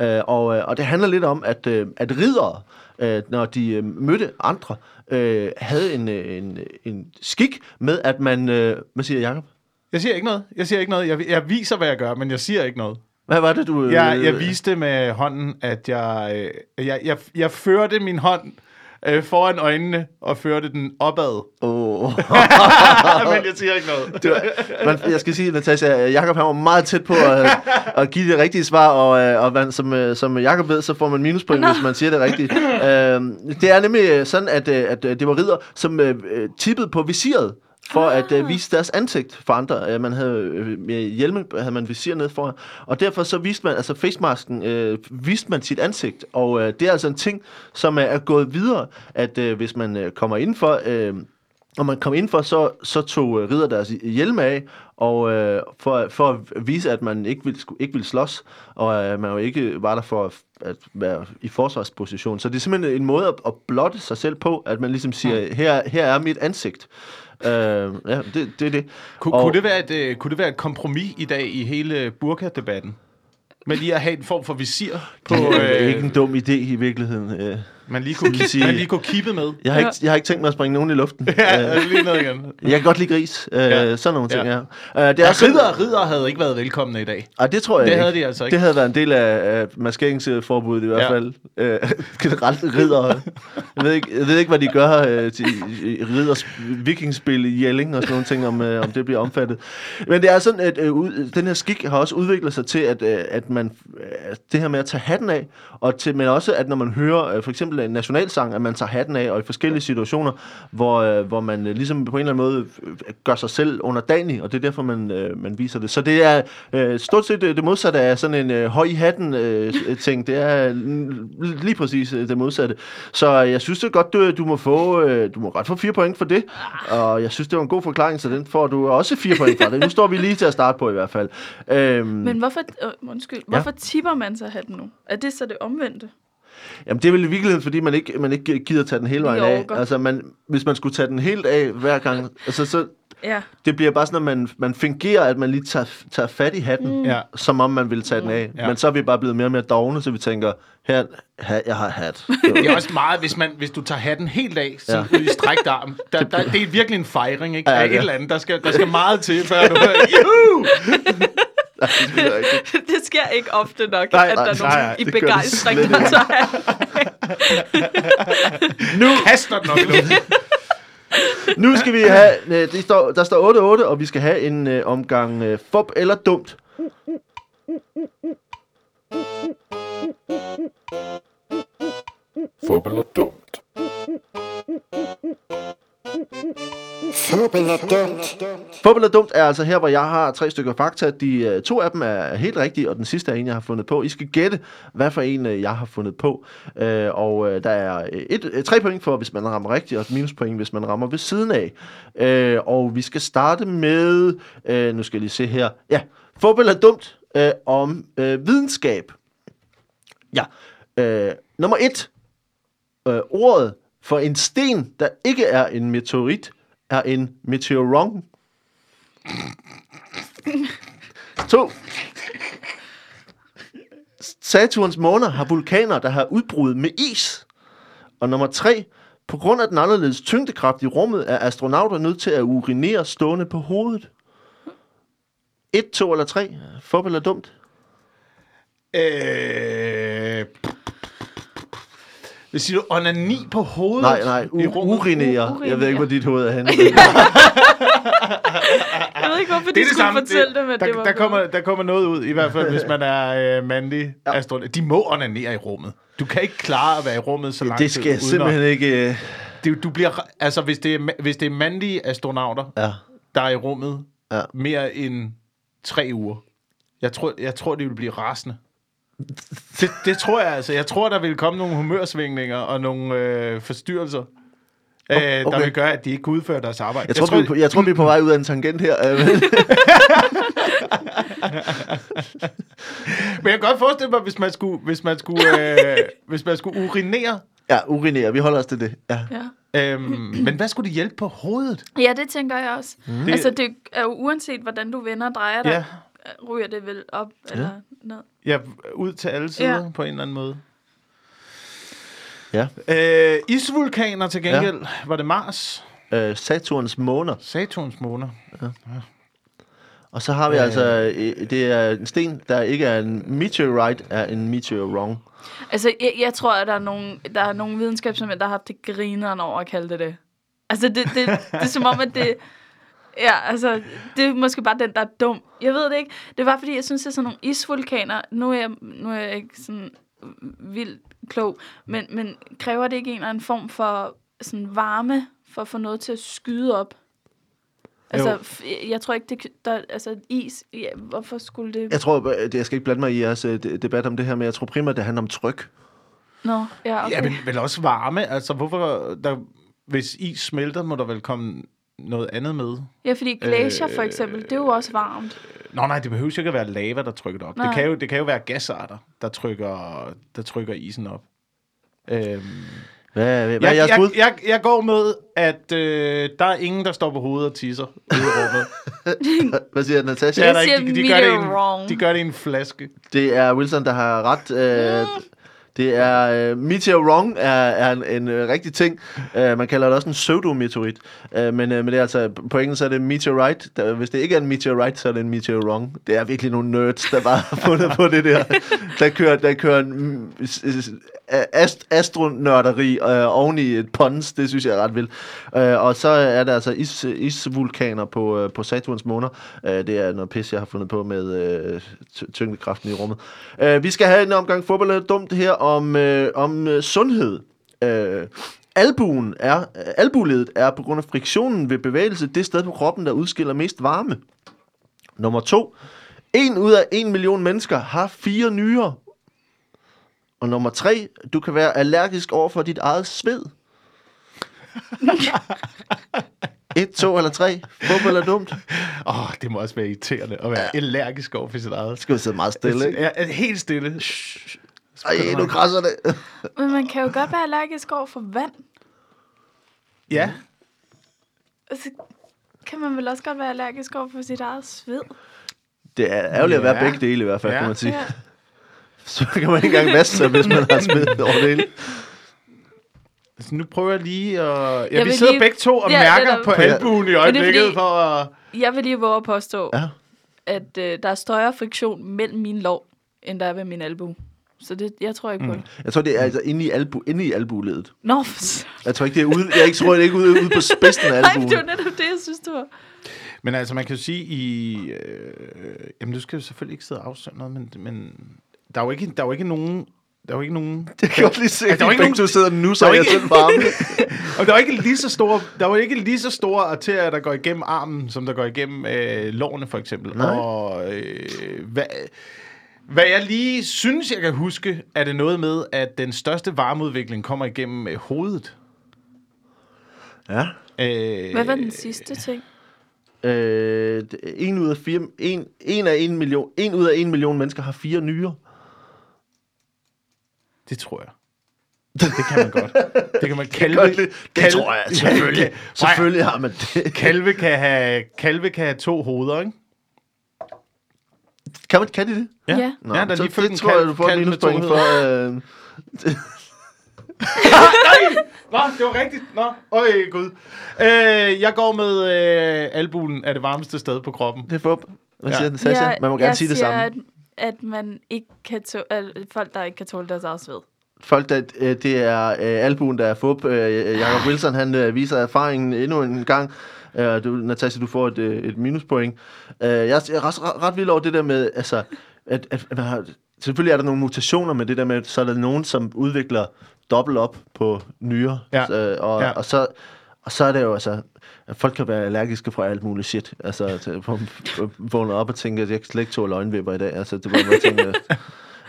Speaker 1: Øh, og, øh, og det handler lidt om, at, øh, at ridere, øh, når de øh, mødte andre, øh, havde en, øh, en, en skik med, at man... Øh, hvad siger Jacob?
Speaker 3: Jeg siger ikke noget. Jeg siger ikke noget. Jeg, jeg viser, hvad jeg gør, men jeg siger ikke noget.
Speaker 1: Hvad var det, du... øh,
Speaker 3: Jeg, jeg viste med hånden, at jeg, øh, jeg, jeg, jeg førte min hånd øh, foran øjnene og førte den opad.
Speaker 1: Åh. <laughs>
Speaker 3: men jeg siger ikke noget.
Speaker 1: Var, man, jeg skal sige, Natasha, Jakob han var meget tæt på at, <laughs> at give det rigtige svar, og, og man, som, som Jakob ved, så får man minuspoint, hvis man siger det rigtigt. Øh, det er nemlig sådan, at, at det var ridder, som øh, tippede på visiret, for
Speaker 2: Ah.
Speaker 1: at øh, vise deres ansigt for andre. Øh, man havde øh, med hjelme havde man visir ned for, og derfor så viste man, altså facemasken, øh, viste man sit ansigt, og øh, det er altså en ting, som er, er gået videre, at øh, hvis man øh, kommer indenfor, øh, når man kom indenfor, så, så tog øh, ridder deres hjelme af, og øh, for, for at vise, at man ikke ville, ikke ville slås, og øh, man jo ikke var der for at, at være i forsvarsposition. Så det er simpelthen en måde at, at blotte sig selv på, at man ligesom siger, her, her er mit ansigt. Øh, ja, det, det er det.
Speaker 3: Kunne,
Speaker 1: Og-
Speaker 3: kunne, det være et, øh, kunne det være et kompromis i dag i hele burka-debatten? Med lige at have en form for visir på... <laughs>
Speaker 1: Det er
Speaker 3: Øh,
Speaker 1: ikke en dum idé i virkeligheden. Øh,
Speaker 3: man, lige kunne, <laughs>
Speaker 1: sige-
Speaker 3: man lige kunne kippe med.
Speaker 1: Jeg har, ikke, jeg har ikke tænkt mig at springe nogen i luften. <laughs>
Speaker 3: Ja,
Speaker 1: Øh,
Speaker 3: lige ned igen.
Speaker 1: jeg kan godt lide gris. Øh,
Speaker 3: Ja.
Speaker 1: Sådan nogle ting,
Speaker 3: Ja.
Speaker 1: ja. Øh, det er
Speaker 3: Ja,
Speaker 1: sådan-
Speaker 3: ridder, ridder havde ikke været velkomne i dag.
Speaker 1: Ej, det tror jeg
Speaker 3: Det
Speaker 1: ikke.
Speaker 3: havde de altså ikke.
Speaker 1: Det havde været en del af, af maskeringsforbuddet i hvert
Speaker 3: Ja.
Speaker 1: fald. Øh, <laughs> generelt ridder. Jeg ved, ikke, jeg ved ikke, hvad de gør øh, til ridders vikingspil i Jelling og sådan nogle ting, om, øh, om det bliver omfattet. Men det er sådan, at ud, den her skik har også udviklet sig til, at, øh, at man øh, det her med at tage hatten af, og til, men også, at når man hører øh, for eksempel en nationalsang, at man tager hatten af, og i forskellige situationer, hvor, øh, hvor man øh, ligesom på en eller anden måde øh, gør sig selv underdanig, og det er derfor, man, øh, man viser det. Så det er øh, stort set det, modsatte af sådan en øh, høj i hatten øh, ting. Det er lige præcis øh, det modsatte. Så jeg synes det er godt, du, du må få øh, du må ret få fire point for det, og jeg synes, det var en god forklaring, så den får du også fire point for det. Nu står vi lige til at starte på i hvert fald. Øhm,
Speaker 2: Men hvorfor, øh, undskyld, hvorfor tipper man så hatten nu? Er det så det omvendte?
Speaker 1: Jamen, det er vel i virkeligheden, fordi man ikke, man ikke gider tage den hele vejen af. Altså, man, hvis man skulle tage den helt af hver gang, altså, så
Speaker 2: Ja,
Speaker 1: det bliver bare sådan, at man, man fungerer, at man lige tager, tager fat i hatten, mm. Som om man vil tage den af.
Speaker 3: Ja.
Speaker 1: Men så er vi bare blevet mere og mere dogne, så vi tænker, her, her jeg har hat. <laughs>
Speaker 3: Det er også meget, hvis, man, hvis du tager hatten helt af, så
Speaker 1: Ja.
Speaker 3: i strækt arm. Der, der, det er virkelig en fejring, ikke?
Speaker 1: Ja,
Speaker 3: Ja, af et eller andet. Der skal, der skal meget til, før du hører, <laughs> juhu!
Speaker 1: Nej, det ikke. <laughs>
Speaker 2: sker ikke ofte nok,
Speaker 1: Nej,
Speaker 2: at
Speaker 1: nej,
Speaker 2: der er nogen
Speaker 3: nej,
Speaker 2: i begejstring, der tager. <laughs>
Speaker 3: Nu kaster den luften. <laughs>
Speaker 1: Nu skal vi have, øh, det står, der står 8-8, og vi skal have en øh, omgang øh, fup eller dumt.
Speaker 4: Fup eller dumt.
Speaker 5: Fubel er dumt.
Speaker 1: Fubel er dumt er altså her, hvor jeg har tre stykker fakta. De øh, to af dem er helt rigtige, og den sidste er en, jeg har fundet på. I skal gætte, hvad for en øh, jeg har fundet på. Øh, og øh, der er et, tre point for, hvis man rammer rigtigt, og et minuspoint, hvis man rammer ved siden af. Øh, og vi skal starte med, øh, nu skal jeg lige se her. Ja, fubel er dumt øh, om øh, videnskab. Ja, øh, nummer et. Ordet for en sten, der ikke er en meteorit, er en meteoron. To. Saturns måner har vulkaner, der har udbrud med is. Og nummer tre. På grund af den anderledes tyngdekraft i rummet, er astronauter nødt til at urinere stående på hovedet. Et, to eller tre. Fup eller dumt?
Speaker 3: Øh, vil sige, du onani på hovedet?
Speaker 1: Nej, nej.
Speaker 3: i
Speaker 1: U- urinere. Jeg ved ikke, hvor dit hoved er henne. <laughs>
Speaker 2: Jeg ved ikke, hvorfor de
Speaker 3: det er det
Speaker 2: skulle
Speaker 3: samme.
Speaker 2: fortælle dem, at
Speaker 3: der,
Speaker 2: det var
Speaker 3: der, kommer, der kommer noget ud, i hvert fald, hvis man er øh, mandlig ja. astronaut. De må onanere i rummet. Du kan ikke klare at være i rummet så lang
Speaker 1: Det
Speaker 3: tid.
Speaker 1: skal
Speaker 3: uden
Speaker 1: simpelthen ikke... øh,
Speaker 3: At, det, du bliver, altså, hvis det, er, hvis det er mandlige astronauter,
Speaker 1: Ja.
Speaker 3: der er i rummet
Speaker 1: Ja.
Speaker 3: mere end tre uger, jeg tror, jeg tror, de vil blive rasende. Det, det tror jeg altså. Jeg tror, der vil komme nogle humørsvingninger og nogle øh, forstyrrelser, øh, der
Speaker 1: okay.
Speaker 3: vil gøre, at de ikke kan udføre deres arbejde.
Speaker 1: Jeg tror, jeg, tror, vi, er på- jeg tror, vi er på <laughs> vej ud af en tangent her. øh, men-
Speaker 3: jeg kan godt forestille mig, hvis man skulle, hvis man skulle, øh, hvis man skulle urinere.
Speaker 1: ja, urinere. Vi holder os til det. Ja.
Speaker 2: Ja.
Speaker 3: Øhm, men hvad skulle det hjælpe på hovedet?
Speaker 2: ja, det tænker jeg også.
Speaker 3: Det-
Speaker 2: Mm. Altså, det er jo uanset, hvordan du vender og drejer dig,
Speaker 3: Ja,
Speaker 2: ryger det vel op eller ned.
Speaker 3: ja ud til alle sider ja.
Speaker 2: Ja.
Speaker 3: på en eller anden måde.
Speaker 1: ja.
Speaker 3: Øh, isvulkaner til gengæld. Ja. Var det Mars?
Speaker 1: Øh, Saturns måner.
Speaker 3: Saturns måner.
Speaker 1: Og så har vi
Speaker 3: Øh.
Speaker 1: altså... øh, Det er en sten, der ikke er en meteorite, er en meteorong.
Speaker 2: Altså, jeg, jeg tror, at der er nogle, der er nogle videnskabsmænd, der har haft det grineren over at kalde det det. Altså, det, det, det er som om, at det... <laughs> Ja, altså, det er måske bare den, der er dum. Jeg ved det ikke. Det var, fordi jeg synes, det er sådan nogle isvulkaner. Nu er jeg, nu er jeg ikke sådan vildt klog, men, men kræver det ikke en eller anden form for sådan varme, for at få noget til at skyde op? Altså,
Speaker 3: Jo.
Speaker 2: jeg tror ikke, det, der, altså is, ja, hvorfor skulle det...
Speaker 1: Jeg tror, øh, jeg skal ikke blande mig i jeres øh, de- debat om det her, men jeg tror primært, det handler om tryk.
Speaker 2: Nå, ja, okay.
Speaker 3: Ja, men vel også varme. Altså, hvorfor... Der, hvis is smelter, må der vel komme noget andet med.
Speaker 2: Ja, fordi glacier for
Speaker 3: Øh,
Speaker 2: eksempel, det er jo også varmt.
Speaker 3: Nå nej, det behøver jo ikke at være lava, der trykker det op. Det kan, jo, det kan jo være gasarter, der trykker, der trykker isen op. Øhm,
Speaker 1: Hvad, hvad, er
Speaker 3: jeg,
Speaker 1: jeres bud?
Speaker 3: jeg, jeg, jeg går med, at øh, der er ingen, der står på hovedet og tisser ude i rummet. <laughs>
Speaker 1: Hvad siger Natasha?
Speaker 3: Det er der. De, de, gør det en, de gør det i en flaske.
Speaker 1: Det er Wilson, der har ret. Øh, det er øh, meteorong er, er en, en øh, rigtig ting. Øh, man kalder det også en pseudometeorit. Øh, men, øh, men det er altså, på engelsk så er det meteorite. Der, hvis det ikke er en meteorite, så er det en meteorong. Det er virkelig nogle nerds, der bare har fundet på det der. <laughs> Der kører, der kører en, ast, astronørderi øh, oven i et pons. Det synes jeg er ret vildt. Øh, og så er der altså is, isvulkaner på, øh, på Saturns måner. Øh, det er noget pis, jeg har fundet på med øh, tyngdekraften i rummet. Øh, vi skal have en omgang fodbold dumt her om, øh, om øh, sundhed. Øh, albuen er, albuledet er på grund af friktionen ved bevægelse det sted på kroppen, der udskiller mest varme. Nummer to. En ud af en million mennesker har fire nyrer. Og nummer tre. Du kan være allergisk over for dit eget sved. <laughs> Et, to eller tre. Fodbold er dumt.
Speaker 3: Åh, oh, det må også være irriterende at være ja. allergisk over for sit eget.
Speaker 1: Skal vi sidde meget stille, ikke?
Speaker 3: Ja, er helt stille. Shh.
Speaker 1: Ej, nu krasser det. <laughs>
Speaker 2: Men man kan jo godt være allergisk over for vand.
Speaker 3: Ja,
Speaker 2: Og så kan man vel også godt være allergisk over for sit eget sved.
Speaker 1: Det er ærgerligt at være
Speaker 3: Ja.
Speaker 1: begge dele i hvert fald,
Speaker 3: Ja.
Speaker 1: kan man sige.
Speaker 2: Ja. <laughs>
Speaker 1: Så kan man ikke engang vaske sig, hvis man har <laughs> smidt over det hele.
Speaker 3: altså, nu prøver jeg lige at... Ja,
Speaker 2: Jeg
Speaker 3: vi sidder
Speaker 2: lige-
Speaker 3: begge to og
Speaker 2: Ja,
Speaker 3: mærker på albuen i øjeblikket
Speaker 2: fordi-
Speaker 3: for at...
Speaker 2: Jeg vil lige våge at påstå,
Speaker 1: Ja.
Speaker 2: at øh, der er større friktion mellem mine lov, end der er ved min albu. Så det, jeg tror ikke på det.
Speaker 1: Jeg tror, det er altså inde i, albu, inde i albuledet.
Speaker 2: Nå, for
Speaker 1: Jeg tror ikke, det er ude, jeg ikke, tror, det er ikke ude, ude på spidsen af <laughs>
Speaker 2: nej,
Speaker 1: albuen.
Speaker 2: det var netop det, jeg synes, det var.
Speaker 3: Men altså, man kan jo sige i... Øh, jamen, du skal jo selvfølgelig ikke sidde og afsløre noget, men, men der er jo ikke, der er jo ikke nogen... Der er jo ikke nogen... <laughs>
Speaker 1: Jeg kan godt lige se,
Speaker 3: Altså,
Speaker 1: at
Speaker 3: der er
Speaker 1: de
Speaker 3: ikke nogen-
Speaker 1: to sidder nu, så
Speaker 3: der er
Speaker 1: jeg
Speaker 3: ikke-
Speaker 1: selv varme. <laughs>
Speaker 3: Og der er jo ikke lige så store, der er ikke lige så store arterier, der går igennem armen, som der går igennem øh, lårene, for eksempel.
Speaker 1: Nej.
Speaker 3: Og øh, hvad, hvad jeg lige synes, jeg kan huske, er det noget med, at den største varmeudvikling kommer igennem øh, hovedet.
Speaker 1: Ja.
Speaker 3: Øh,
Speaker 2: Hvad var den sidste ting?
Speaker 1: Øh, en ud af fire, en, en, af en, million, en ud af en million mennesker har fire nyrer.
Speaker 3: Det tror jeg. Det kan man godt. Det kan man <laughs> kalve.
Speaker 1: Godt lide. Det tror jeg, selvfølgelig. <laughs> Selvfølgelig har man det.
Speaker 3: Kalve kan have, kalve kan have to hoveder, ikke?
Speaker 1: Kan, man, kan de det?
Speaker 3: Ja,
Speaker 2: Ja.
Speaker 1: Nå,
Speaker 3: ja der er
Speaker 1: så
Speaker 3: lige
Speaker 1: det
Speaker 3: en
Speaker 1: tror jeg,
Speaker 3: kalv-
Speaker 1: du får et
Speaker 3: kalv med to
Speaker 1: minuspoint
Speaker 3: hoveder.
Speaker 1: for. Øh, <laughs>
Speaker 3: Nå, det var rigtigt. Nå, øj, gud. Øh, jeg går med øh, albuen er det varmeste sted på kroppen.
Speaker 1: det er fup. Hvad
Speaker 3: Ja.
Speaker 1: siger den, Sasha? Man må gerne
Speaker 2: jeg
Speaker 1: sige det
Speaker 2: siger,
Speaker 1: samme.
Speaker 2: At, man ikke kan tåle, at folk, der ikke kan tåle deres eget sved.
Speaker 1: Folk, der, øh, det er øh, albuen, der er fup. Øh, Jacob Wilson, han øh, viser erfaringen endnu en gang. Uh, du, Natasha, du får et, øh, et minuspoint. Uh, jeg, er- ret, ret, vild over det der med, altså, at, at, at man har, selvfølgelig er der nogle mutationer med det der med, så er der nogen, som udvikler dobbelt op på nyre.
Speaker 3: Ja.
Speaker 1: Så, og,
Speaker 3: Ja.
Speaker 1: og, så, og så er det jo altså, at folk kan være allergiske for alt muligt shit. Altså, på- på- vågner op og tænker, at jeg slet ikke tåle øjenvipper i dag. Altså, det var bare tænke,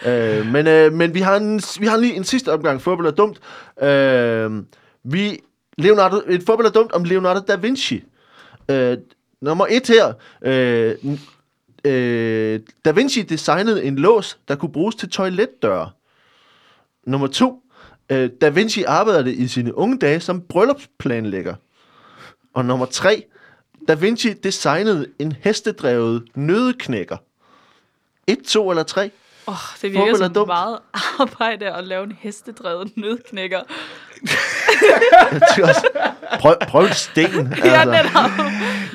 Speaker 1: <laughs> øh, men, øh, men vi har, en, vi har lige en sidste omgang fodbold er dumt. Øh, vi, Leonardo, et fodbold er dumt om Leonardo da Vinci. Øh, nummer et her. Øh, øh, da Vinci designede en lås, der kunne bruges til toiletdøre. Nummer to. Øh, da Vinci arbejdede i sine unge dage som bryllupsplanlægger. Og nummer tre. Da Vinci designede en hestedrevet nødeknækker. Et, to eller tre?
Speaker 2: Åh, oh, det virker
Speaker 1: er
Speaker 2: som
Speaker 1: dumt.
Speaker 2: meget arbejde at lave en hestedrevet nødknækker. <laughs>
Speaker 1: Prøv, prøv en sten. <laughs>
Speaker 2: Ja, netop.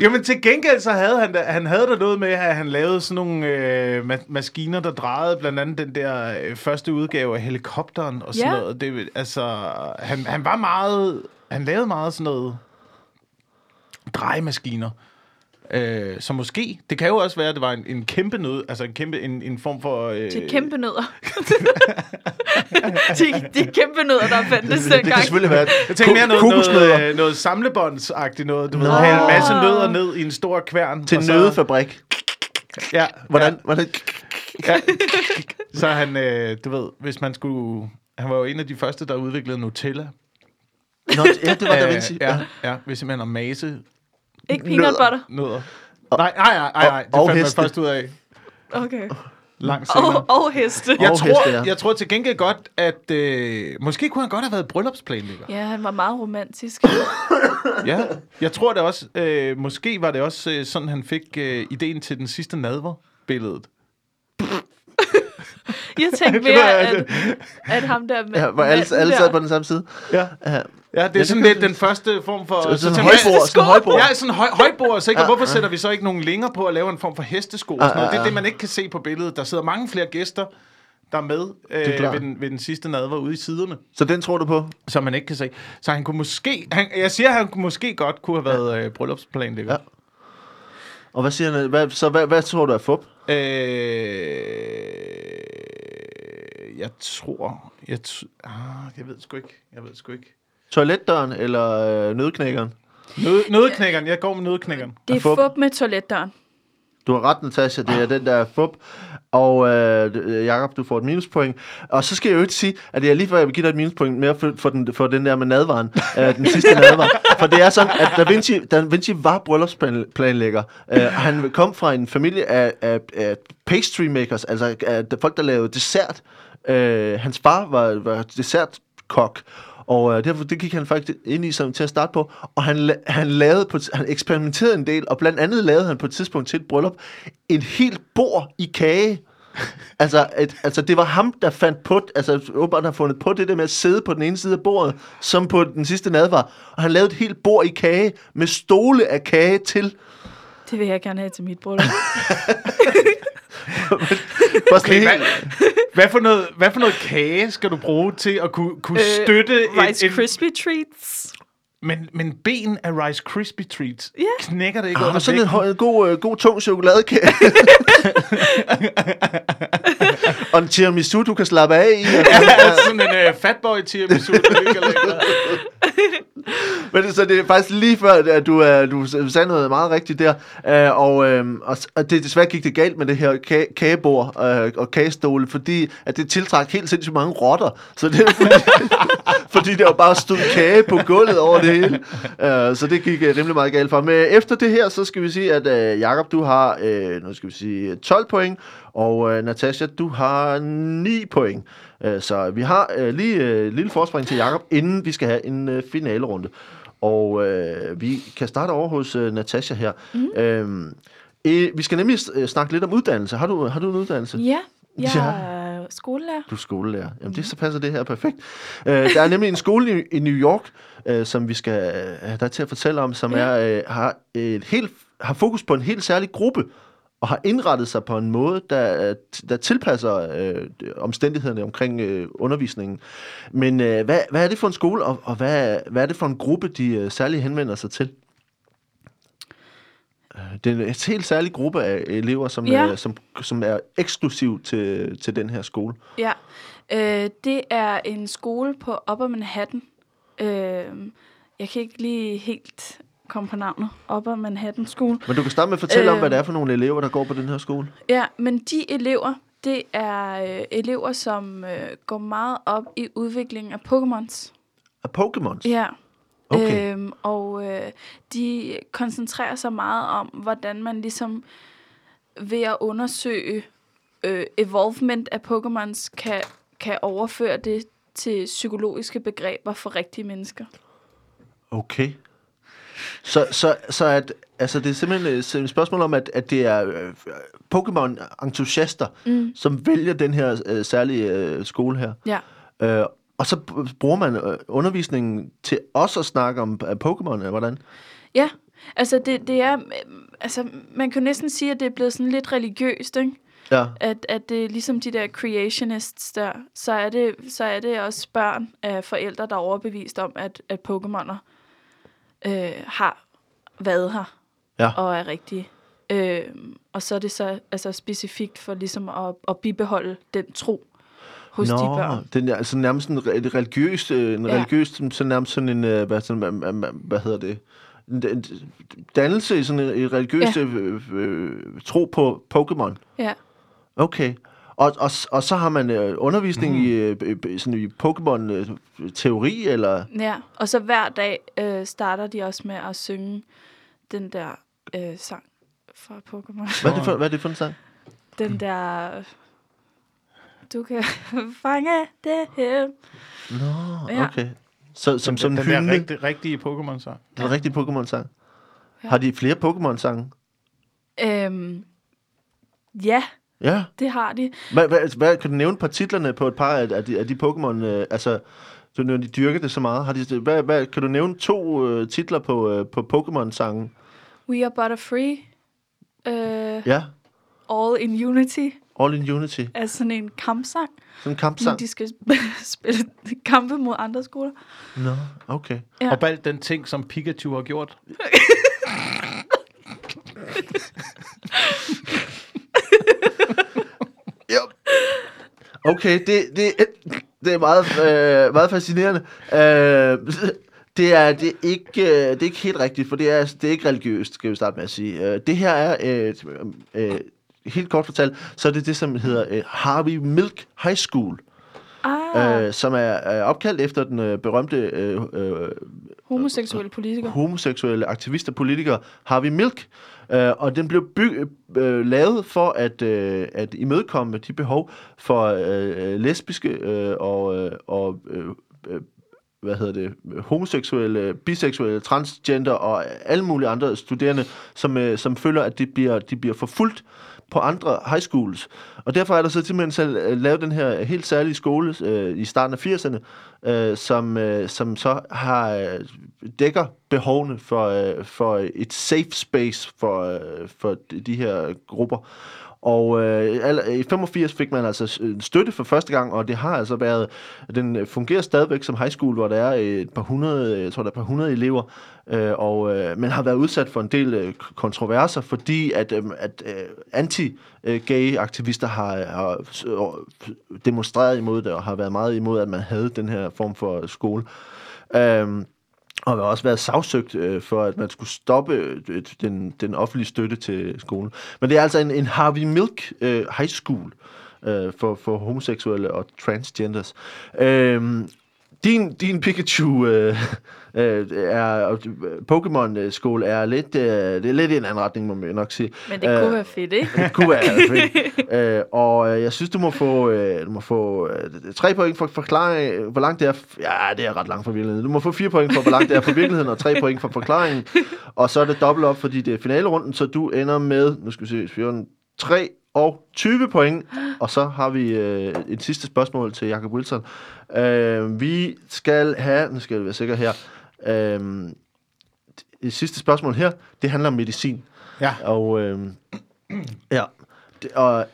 Speaker 3: Jamen til gengæld så havde han, da, han havde der noget med, at han lavede sådan nogle øh, ma- maskiner, der drejede blandt andet den der øh, første udgave af helikopteren og sådan
Speaker 2: Ja.
Speaker 3: noget. Det, altså, han, han var meget, han lavede meget sådan noget drejemaskiner. Øh, så måske, det kan jo også være, at det var en, en kæmpe nød, altså en kæmpe, en, en form for... Øh,
Speaker 2: De kæmpe nødder. <laughs> de, de kæmpe nødder, der fandtes
Speaker 1: Det kan
Speaker 2: dengang.
Speaker 1: selvfølgelig være
Speaker 3: Jeg tænker mere noget, noget, øh, noget samlebåndsagtigt noget. Du ved, have en masse nødder ned i en stor kværn.
Speaker 1: til en
Speaker 3: så-
Speaker 1: nødefabrik.
Speaker 3: Ja,
Speaker 1: Hvordan? hvordan?
Speaker 3: Ja. Så han, øh, du ved, hvis man skulle... Han var jo en af de første, der udviklede Nutella.
Speaker 1: Nå, ja, det var Da Vinci.
Speaker 3: Øh, ja, ja, hvis simpelthen at mase
Speaker 2: Ikke peanut
Speaker 1: Nødder.
Speaker 2: butter.
Speaker 3: nødder. Nej, nej, nej, nej, nej. Det fandt man først ud af
Speaker 2: Okay.
Speaker 3: langt senere.
Speaker 2: Og, og heste.
Speaker 3: Jeg
Speaker 1: Og
Speaker 3: tror,
Speaker 1: heste, ja.
Speaker 3: jeg tror til gengæld godt, at øh, måske kunne han godt have været bryllupsplanlægger.
Speaker 2: Ja, han var meget romantisk.
Speaker 3: Ja, jeg tror det også. Øh, måske var det også øh, sådan, han fik øh, ideen til den sidste nadver-billedet. <laughs> <laughs>
Speaker 2: Jeg tænkte <laughs> mere, at, <laughs> at ham der med
Speaker 1: Ja, hvor alle, alle sad på den samme side.
Speaker 3: Ja.
Speaker 1: Ja.
Speaker 3: Ja, det er sådan lidt den første form for...
Speaker 1: Så, sådan
Speaker 3: jeg,
Speaker 1: højbord. Sådan højbord.
Speaker 3: Ja, sådan en høj, højbord, så ikke? Og hvorfor sætter vi så ikke nogen længere på at lave en form for hestesko? Og sådan noget?
Speaker 1: Ah,
Speaker 3: Det
Speaker 1: ah,
Speaker 3: er det, man ikke kan se på billedet. Der sidder mange flere gæster, der er med
Speaker 1: er
Speaker 3: øh,
Speaker 1: klart.
Speaker 3: ved, den, ved den sidste nadver ude i siderne,
Speaker 1: Så den tror du på?
Speaker 3: som man ikke kan se. Så han kunne måske... Han, jeg siger, han kunne måske godt kunne have været øh, bryllupsplanlægger.
Speaker 1: Ja. Og hvad siger han? Hvad, så hvad, hvad tror du er fup?
Speaker 3: Øh, jeg tror... Jeg, t- ah, jeg ved sgu ikke. Jeg ved sgu ikke.
Speaker 1: Toiletdøren eller øh, nødknækkeren?
Speaker 3: Nød, nødknækkeren. Jeg går med nødknækkeren.
Speaker 2: Det er
Speaker 1: Fup.
Speaker 2: fup med toiletdøren.
Speaker 1: Du har ret, Natasha. Det er den, der fup. Og øh, øh, Jakob, du får et minuspoint. Og så skal jeg jo ikke sige, at jeg lige før jeg vil give dig et minuspoint mere for, for, den, for den der med nadvaren. øh, den sidste nadvaren. For det er sådan, at Da Vinci, da Vinci var bryllupsplanlægger. Øh, han kom fra en familie af, af, af pastry makers, altså af folk, der lavede dessert. Øh, hans far var, var dessertkok. Og øh, derfor det gik han faktisk ind i som, til at starte på. Og han, han, lavede på, han eksperimenterede en del, og blandt andet lavede han på et tidspunkt til et bryllup en helt bord i kage. <laughs> altså, et, altså, det var ham, der fandt på, altså åbenbart har fundet på det der med at sidde på den ene side af bordet, som på den sidste nadvar. Og han lavede et helt bord i kage, med stole af kage til.
Speaker 2: Det vil jeg gerne have til mit bryllup. <laughs> <laughs>
Speaker 3: Okay, hvad, <laughs> hvad, for noget, hvad for noget kage skal du bruge til at kunne, kunne støtte
Speaker 2: øh, Rice
Speaker 3: en,
Speaker 2: Krispie Treats.
Speaker 3: men, men ben af Rice Krispie Treats,
Speaker 2: Ja.
Speaker 3: knækker det ikke
Speaker 1: Ah,
Speaker 3: under
Speaker 1: og sådan en,
Speaker 3: vægten?
Speaker 1: høj- en god, øh, god, tung chokoladekage. <laughs> og en tiramisu, du kan slappe af i.
Speaker 3: Ja, sådan en uh, fatboy tiramisu, der ligger længere. <laughs>
Speaker 1: Men det, så det er faktisk lige før, at du, uh, du sagde noget meget rigtigt der. Uh, og, uh, og, og det desværre gik det galt med det her ka- kagebord uh, og kagestole, fordi at det tiltrak helt sindssygt mange rotter. Så det fordi, <laughs> fordi der var bare stod kage på gulvet over det hele. Uh, så det gik uh, rimelig meget galt for. Men efter det her, så skal vi sige, at uh, Jakob, du har uh, nu skal vi sige 12 point, og uh, Natasha, du har 9 point. Uh, så vi har uh, lige et uh, lille forspring til Jakob, inden vi skal have en uh, finalerunde. Og øh, vi kan starte over hos øh, Natasha her. Mm. Øhm, øh, vi skal nemlig øh, snakke lidt om uddannelse. Har du, har du en uddannelse?
Speaker 2: Ja, jeg
Speaker 1: Ja.
Speaker 2: er skolelærer.
Speaker 1: Du er skolelærer. Jamen, det, så passer det her perfekt. Øh, der er nemlig en skole i, i New York, øh, som vi skal øh, have dig til at fortælle om, som
Speaker 2: Ja.
Speaker 1: er, øh, har, et helt, har fokus på en helt særlig gruppe, og har indrettet sig på en måde, der, der tilpasser øh, omstændighederne omkring øh, undervisningen. Men øh, hvad, hvad er det for en skole, og, og hvad, hvad er det for en gruppe, de øh, særligt henvender sig til? Det er en helt særlig gruppe af elever, som,
Speaker 2: Ja.
Speaker 1: ja. som, som er eksklusiv til, til den her skole.
Speaker 2: Ja, øh, det er en skole på Upper Manhattan. Øh, jeg kan ikke lige helt komme på navnet. Upper Manhattan School.
Speaker 1: Men du kan starte med at fortælle øh, om, hvad det er for nogle elever, der går på den her skole.
Speaker 2: Ja, men de elever, det er øh, elever, som øh, går meget op i udviklingen af Pokémons.
Speaker 1: Af Pokémons?
Speaker 2: Ja.
Speaker 1: Okay.
Speaker 2: Øhm, og øh, de koncentrerer sig meget om, hvordan man ligesom ved at undersøge øh, evolvement af Pokémons, kan, kan overføre det til psykologiske begreber for rigtige mennesker.
Speaker 1: Okay. Så, så, så at, altså det er simpelthen øh, et spørgsmål om, at, at det er øh, Pokémon-entusiaster, mm. som vælger den her øh, særlige øh, skole her.
Speaker 2: Ja.
Speaker 1: Øh, og så bruger man øh, undervisningen til også at snakke om øh, Pokémon, eller hvordan?
Speaker 2: Ja, altså det, det er, øh, altså man kan næsten sige, at det er blevet sådan lidt religiøst, ikke?
Speaker 1: Ja.
Speaker 2: At, at det er ligesom de der creationists der, så er det, så er det også børn af forældre, der er overbevist om, at, at Pokémoner øh, har været her
Speaker 1: Ja.
Speaker 2: og er rigtige. Øh, og så er det så altså specifikt for ligesom at, at bibeholde den tro hos de børn.
Speaker 1: den er altså nærmest en, re- et religiøst, øh, en
Speaker 2: Ja.
Speaker 1: religiøs, så nærmest sådan en, øh, hvad, sådan, hvad, hedder det, en, dannelse, sådan en, religiøs
Speaker 2: ja.
Speaker 1: øh, øh, tro på Pokémon.
Speaker 2: Ja.
Speaker 1: Okay. Og, og, og så har man øh, undervisning mm. i, øh, øh, sådan i Pokémon-teori, eller...
Speaker 2: ja, og så hver dag øh, starter de også med at synge den der øh, sang fra Pokémon.
Speaker 1: Hvad er det for, hvad er det for en sang?
Speaker 2: Den der... Du kan <laughs> fange det her.
Speaker 1: Nå,
Speaker 2: Ja.
Speaker 1: okay. Så, som,
Speaker 3: Den,
Speaker 1: som en
Speaker 3: den der
Speaker 1: hymne,
Speaker 3: rigtig, rigtige Pokémon-sang.
Speaker 1: den rigtige Pokémon-sang.
Speaker 2: Ja.
Speaker 1: Har de flere Pokémon-sange?
Speaker 2: Øhm, ja,
Speaker 1: Ja.
Speaker 2: det har de.
Speaker 1: Hvad, hvad, hvad, kan du nævne et par titlerne på et par af, af, de, af de Pokémon, øh, altså, du nævner, de dyrker det så meget. Har de, hvad, hvad, kan du nævne to øh, titler på, øh, på Pokémon-sangen?
Speaker 2: We are Butterfree. Øh,
Speaker 1: Ja,
Speaker 2: All in Unity
Speaker 1: All in Unity.
Speaker 2: er sådan en kampsang,
Speaker 1: Sådan en
Speaker 2: når
Speaker 1: kampsang.
Speaker 2: de skal <laughs> spille kampe mod andre skoler.
Speaker 1: Nå, okay.
Speaker 2: Ja.
Speaker 3: Og alt den ting, som Pikachu har gjort. <laughs> <laughs> <laughs>
Speaker 1: Jo. Okay, det, det, det er meget, øh, meget fascinerende. Øh, det er, det, er ikke, øh, det er ikke helt rigtigt, for det er, det er ikke religiøst, skal vi starte med at sige. Øh, det her er, øh, øh, helt kort fortalt, så er det det, som hedder øh, Harvey Milk High School,
Speaker 2: Ah,
Speaker 1: øh, som er, er opkaldt efter den øh, berømte øh, øh,
Speaker 2: homoseksuelle politikere.
Speaker 1: homoseksuelle aktivist og politiker Harvey Milk. Øh, og den blev byg, øh, lavet for at, øh, at imødekomme de behov for øh, lesbiske øh, og, øh, og øh, øh, hvad hedder det, homoseksuelle, biseksuelle, transgender og alle mulige andre studerende, som, øh, som føler, at de bliver, de bliver forfulgt på andre high schools. Og derfor er der så simpelthen så øh, lavet den her helt særlige skole øh, i starten af 80'erne, øh, som, øh, som så har øh, dækker behovene for, øh, for et safe space for, øh, for de her grupper. Og øh, al- i 85 fik man altså øh, støtte for første gang, og det har altså været, den øh, fungerer stadigvæk som high school, hvor der er øh, et par hundrede, jeg tror der er et par hundrede elever, øh, og øh, man har været udsat for en del øh, kontroverser, fordi at, øh, at øh, anti-gay aktivister har, har øh, demonstreret imod det, og har været meget imod, at man havde den her form for skole. Øh, og har også været sagsøgt øh, for, at man skulle stoppe øh, den, den offentlige støtte til skolen. Men det er altså en, en Harvey Milk øh, High School øh, for, for homoseksuelle og transgenders. Øh, din, din Pikachu øh, øh, er Pokémon-skole er lidt, øh, det er lidt i en anden retning, må man nok sige.
Speaker 2: Men det
Speaker 1: Øh,
Speaker 2: kunne være fedt, ikke?
Speaker 1: det kunne være <laughs> fedt. øh, og øh, jeg synes, du må få, øh, du må få øh, tre point for øh, hvor langt det er. Ja, det er ret langt fra virkeligheden. Du må få fire point for, hvor langt det er fra virkeligheden, og tre point for forklaringen. Og så er det dobbelt op, fordi det er finalerunden, så du ender med, nu skal vi se, 14, 3 og 20 point. Og så har vi øh, et sidste spørgsmål til Jacob Wilson. Øh, vi skal have, nu skal jeg være sikker her, øh, det sidste spørgsmål her, det handler om medicin.
Speaker 3: Ja.
Speaker 1: Og øh, ja, og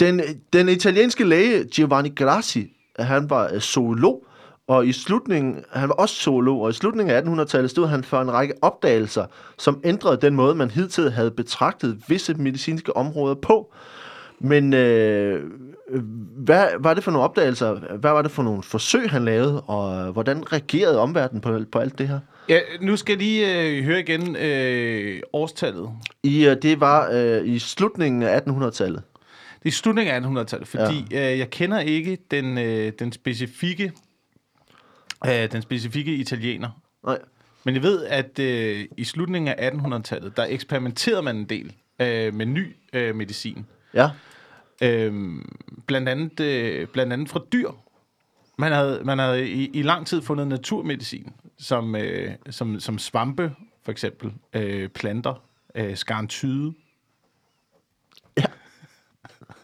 Speaker 1: den, den italienske læge Giovanni Grassi, han var øh, zoolog, Og i slutningen, han var også zoolog, og i slutningen af 1800-tallet stod han for en række opdagelser, som ændrede den måde, man hidtil havde betragtet visse medicinske områder på. Men øh, hvad var det for nogle opdagelser? Hvad var det for nogle forsøg, han lavede? Og hvordan reagerede omverdenen på, på alt det her?
Speaker 3: Ja, nu skal jeg lige øh, høre igen øh, årstallet.
Speaker 1: I, øh, det var øh, i slutningen af 1800-tallet.
Speaker 3: Det er slutningen af 1800-tallet, fordi ja. øh, jeg kender ikke den, øh, den specifikke øh, den specifikke italiener.
Speaker 1: Nej.
Speaker 3: Men jeg ved, at øh, i slutningen af 1800-tallet, der eksperimenterede man en del øh, med ny øh, medicin.
Speaker 1: Ja.
Speaker 3: Øhm, blandt, andet, øh, blandt andet fra dyr. Man havde, man havde i, i lang tid fundet naturmedicin, som, øh, som, som svampe, for eksempel, øh, planter, øh, skarntyde.
Speaker 1: Ja.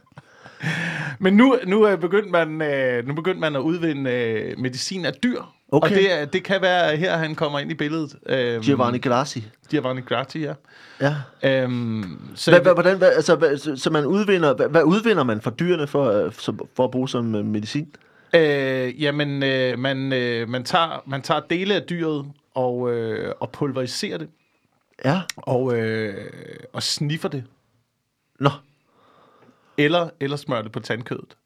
Speaker 1: <laughs>
Speaker 3: Men nu, nu, er begyndt man, øh, nu begyndte man at udvinde øh, medicin af dyr.
Speaker 1: Okay.
Speaker 3: Og det, er- det kan være, at her han kommer ind i billedet. Øhm,
Speaker 1: Giovanni Grassi.
Speaker 3: Giovanni Grati, ja.
Speaker 1: Ja.
Speaker 3: Øhm, så
Speaker 1: Hvad, hvad, hvordan, hvad, altså, hvad, så, så man udvinder, hvad, hvad udvinder man fra dyrene for, øh, som- for at bruge som øh, medicin?
Speaker 3: Øh, jamen, øh, man, øh, man, tager, man tager dele af dyret og, øh, og pulveriserer det,
Speaker 1: Ja.
Speaker 3: og, øh, og sniffer det,
Speaker 1: Nå,
Speaker 3: eller, eller smører det på tandkødet.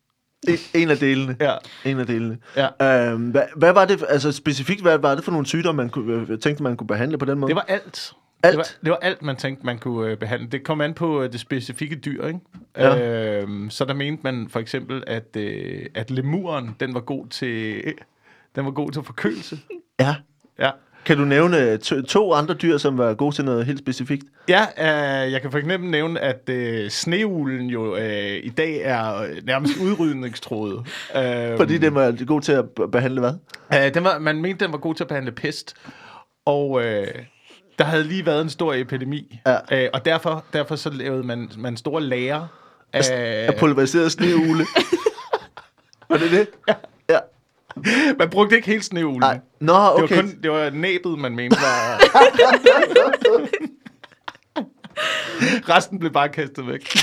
Speaker 1: En, en af delene.
Speaker 3: Ja.
Speaker 1: En af delene.
Speaker 3: Ja.
Speaker 1: Øhm, hvad, hvad var det, altså specifikt, hvad var det for nogle sygdomme, man kunne, øh, tænkte, man kunne behandle på den måde?
Speaker 3: Det var alt.
Speaker 1: Alt?
Speaker 3: Det var, det var alt, man tænkte, man kunne øh, behandle. Det kom an på øh, det specifikke dyr, ikke?
Speaker 1: Ja.
Speaker 3: Øhm, så der mente man for eksempel, at, øh, at lemuren, den var god til, den var god til forkølelse.
Speaker 1: Ja.
Speaker 3: Ja.
Speaker 1: Kan du nævne to, to andre dyr, som var gode til noget helt specifikt?
Speaker 3: Ja, øh, jeg kan for eksempel nævne, at øh, sneuglen jo øh, i dag er øh, nærmest udrydningstroet. <laughs> Øh,
Speaker 1: Fordi den var god til at behandle hvad?
Speaker 3: øh, den var, man mente, den var god til at behandle pest. Og øh, der havde lige været en stor epidemi.
Speaker 1: Ja.
Speaker 3: Øh, og derfor, derfor så lavede man, man store lager af...
Speaker 1: Af pulveriseret sneugle. <laughs> var det det? Ja. ja. <laughs>
Speaker 3: Man brugte ikke helt sneuglen.
Speaker 1: Ej. Nå,
Speaker 3: Det var,
Speaker 1: okay.
Speaker 3: kun, det var næbet, man mente var... <laughs> Resten blev bare kastet væk. <laughs>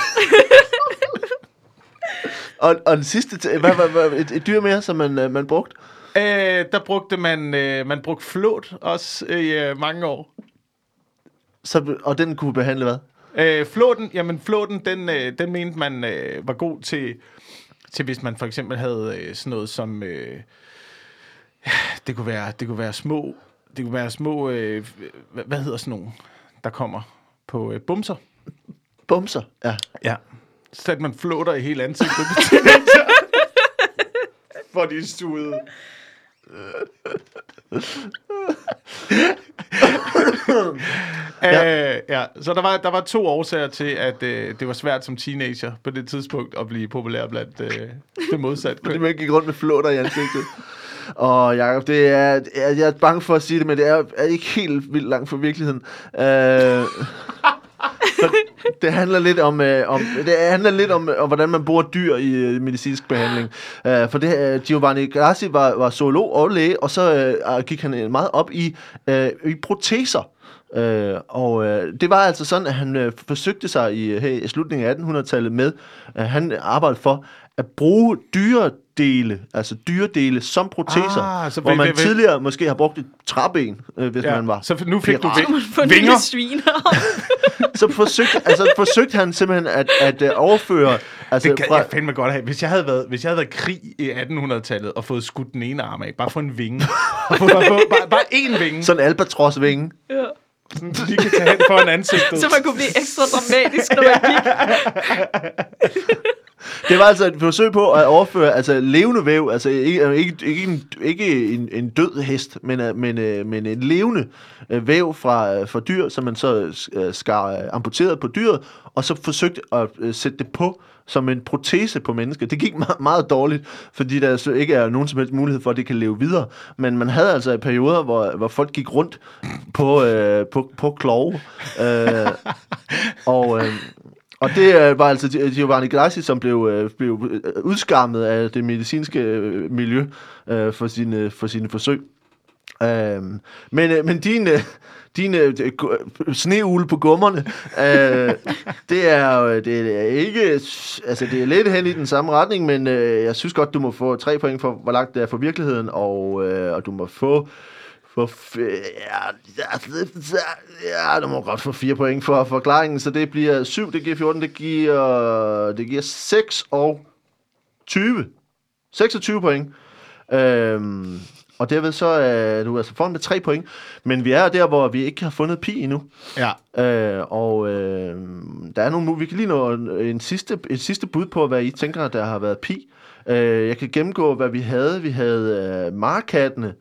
Speaker 1: Og, og den sidste, hvad var hvad, et, et dyr mere, som man, øh, man brugte?
Speaker 3: Øh, der brugte man, øh, man brugte flåt også i øh, mange år.
Speaker 1: Så, og den kunne behandle hvad?
Speaker 3: Øh, flåten, jamen flåten, den, øh, den mente man øh, var god til, til, hvis man for eksempel havde øh, sådan noget som, øh, det kunne være, det kunne være små, det kunne være små, øh, hvad, hvad hedder sådan nogle, der kommer på øh, bumser.
Speaker 1: Bumser. Ja.
Speaker 3: Ja. Så satte man flåter i hele ansigtet. <laughs> For de suget. ja. Øh, ja, så der var, der var to årsager til, at øh, det var svært som teenager på det tidspunkt at blive populær blandt øh, det modsatte
Speaker 1: Fordi
Speaker 3: køn.
Speaker 1: man gik rundt med flåter i ansigtet. Og Jacob, det er, jeg, jeg er bange for at sige det, men det er, er ikke helt vildt langt fra virkeligheden. Øh, det handler lidt om, øh, om det handler lidt om, øh, om hvordan man bruger dyr i øh, medicinsk behandling. Øh, for det øh, Giovanni Grassi var, var zoolog og læge, og så øh, gik han øh, meget op i, øh, i proteser. Øh, og øh, det var altså sådan, at han øh, forsøgte sig i, øh, her i slutningen af 1800-tallet med, øh, han arbejdede for at bruge dyredele, altså dyredele som proteser,
Speaker 3: Ah, så
Speaker 1: hvor man
Speaker 3: vil-
Speaker 1: tidligere måske har brugt et træben, øh, hvis
Speaker 3: Ja,
Speaker 1: man var
Speaker 3: så nu fik du
Speaker 1: pirat.
Speaker 3: ving-
Speaker 2: får en
Speaker 3: vinger.
Speaker 2: sviner. <laughs>
Speaker 1: så forsøgte, altså, forsøgte han simpelthen at, at uh, overføre... Altså,
Speaker 3: Det kan
Speaker 1: fra,
Speaker 3: jeg fandme godt have. Hvis jeg havde været, hvis jeg havde været krig i 1800-tallet og fået skudt den ene arm af, bare få en vinge. <laughs> bare, få- bare, bare, bare én vinge, så
Speaker 1: sådan en albatrosvinge.
Speaker 2: ja.
Speaker 3: Sådan, så de kan tage hen foran ansigtet.
Speaker 2: Så man kunne blive ekstra dramatisk, når man gik. <laughs>
Speaker 1: Det var altså et forsøg på at overføre altså, levende væv, altså ikke, ikke, ikke, en, ikke en, en død hest, men, øh, men, øh, men en levende øh, væv fra, fra dyr, som man så skar amputeret på dyret, og så forsøgte at sætte det på som en protese på mennesket. Det gik meget, meget dårligt, fordi der så ikke er nogen som helst mulighed for, at det kan leve videre. Men man havde altså perioder, hvor, hvor folk gik rundt på, øh, på, på klove. Øh, og, øh, og det øh, var altså Giovanni Grassi, som blev, øh, blev øh, udskammet af det medicinske øh, miljø øh, for, sine, for sine forsøg. Øh, men, øh, men din, øh, din øh, øh, øh sneugle på gummerne, øh, det, er, øh, det er ikke... Altså, det er lidt hen i den samme retning, men øh, jeg synes godt, du må få tre point for, hvor langt det er fra virkeligheden, og, øh, og du må få... For f- ja, ja, ja, du må godt få fire point for forklaringen, så det bliver 7, det giver 14, det giver, det giver 6 og 20. 26 point. Øhm, og derved så er du altså foran med 3 point. Men vi er der, hvor vi ikke har fundet pi endnu.
Speaker 3: Ja.
Speaker 1: Øh, og øh, der er nogle, vi kan lige nå en, sidste, en sidste bud på, hvad I tænker, der har været pi. Øh, jeg kan gennemgå, hvad vi havde. Vi havde øh, markattene,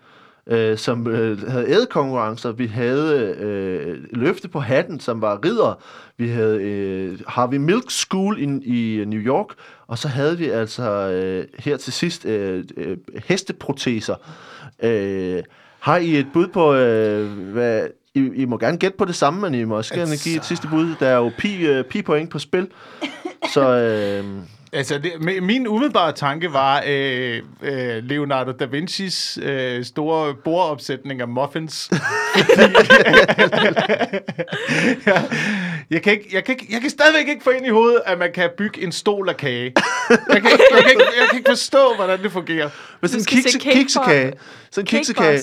Speaker 1: øh, som øh, havde ædekonkurrencer. Vi havde øh, løfte på hatten, som var ridder. Vi havde øh, Harvey Milk School i, i New York. Og så havde vi altså øh, her til sidst øh, øh, hesteproteser. Øh, har I et bud på, øh, hvad... I, I må gerne gætte på det samme, men I må også gerne
Speaker 3: Altså-
Speaker 1: give et sidste bud. Der er jo pi, øh, pi point på spil. Så øh,
Speaker 3: Altså, det, mi- min umiddelbare tanke var øh, øh, Leonardo da Vincis øh, store bordopsætning af muffins. <laughs> ja, jeg, kan ikke, jeg, kan ikke, jeg kan stadigvæk ikke få ind i hovedet, at man kan bygge en stol af kage. Jeg kan, ikke- jeg, kan ikke, jeg kan ikke forstå, hvordan det fungerer.
Speaker 1: Men sådan en kikse, kiksekage. Sådan en kiksekage.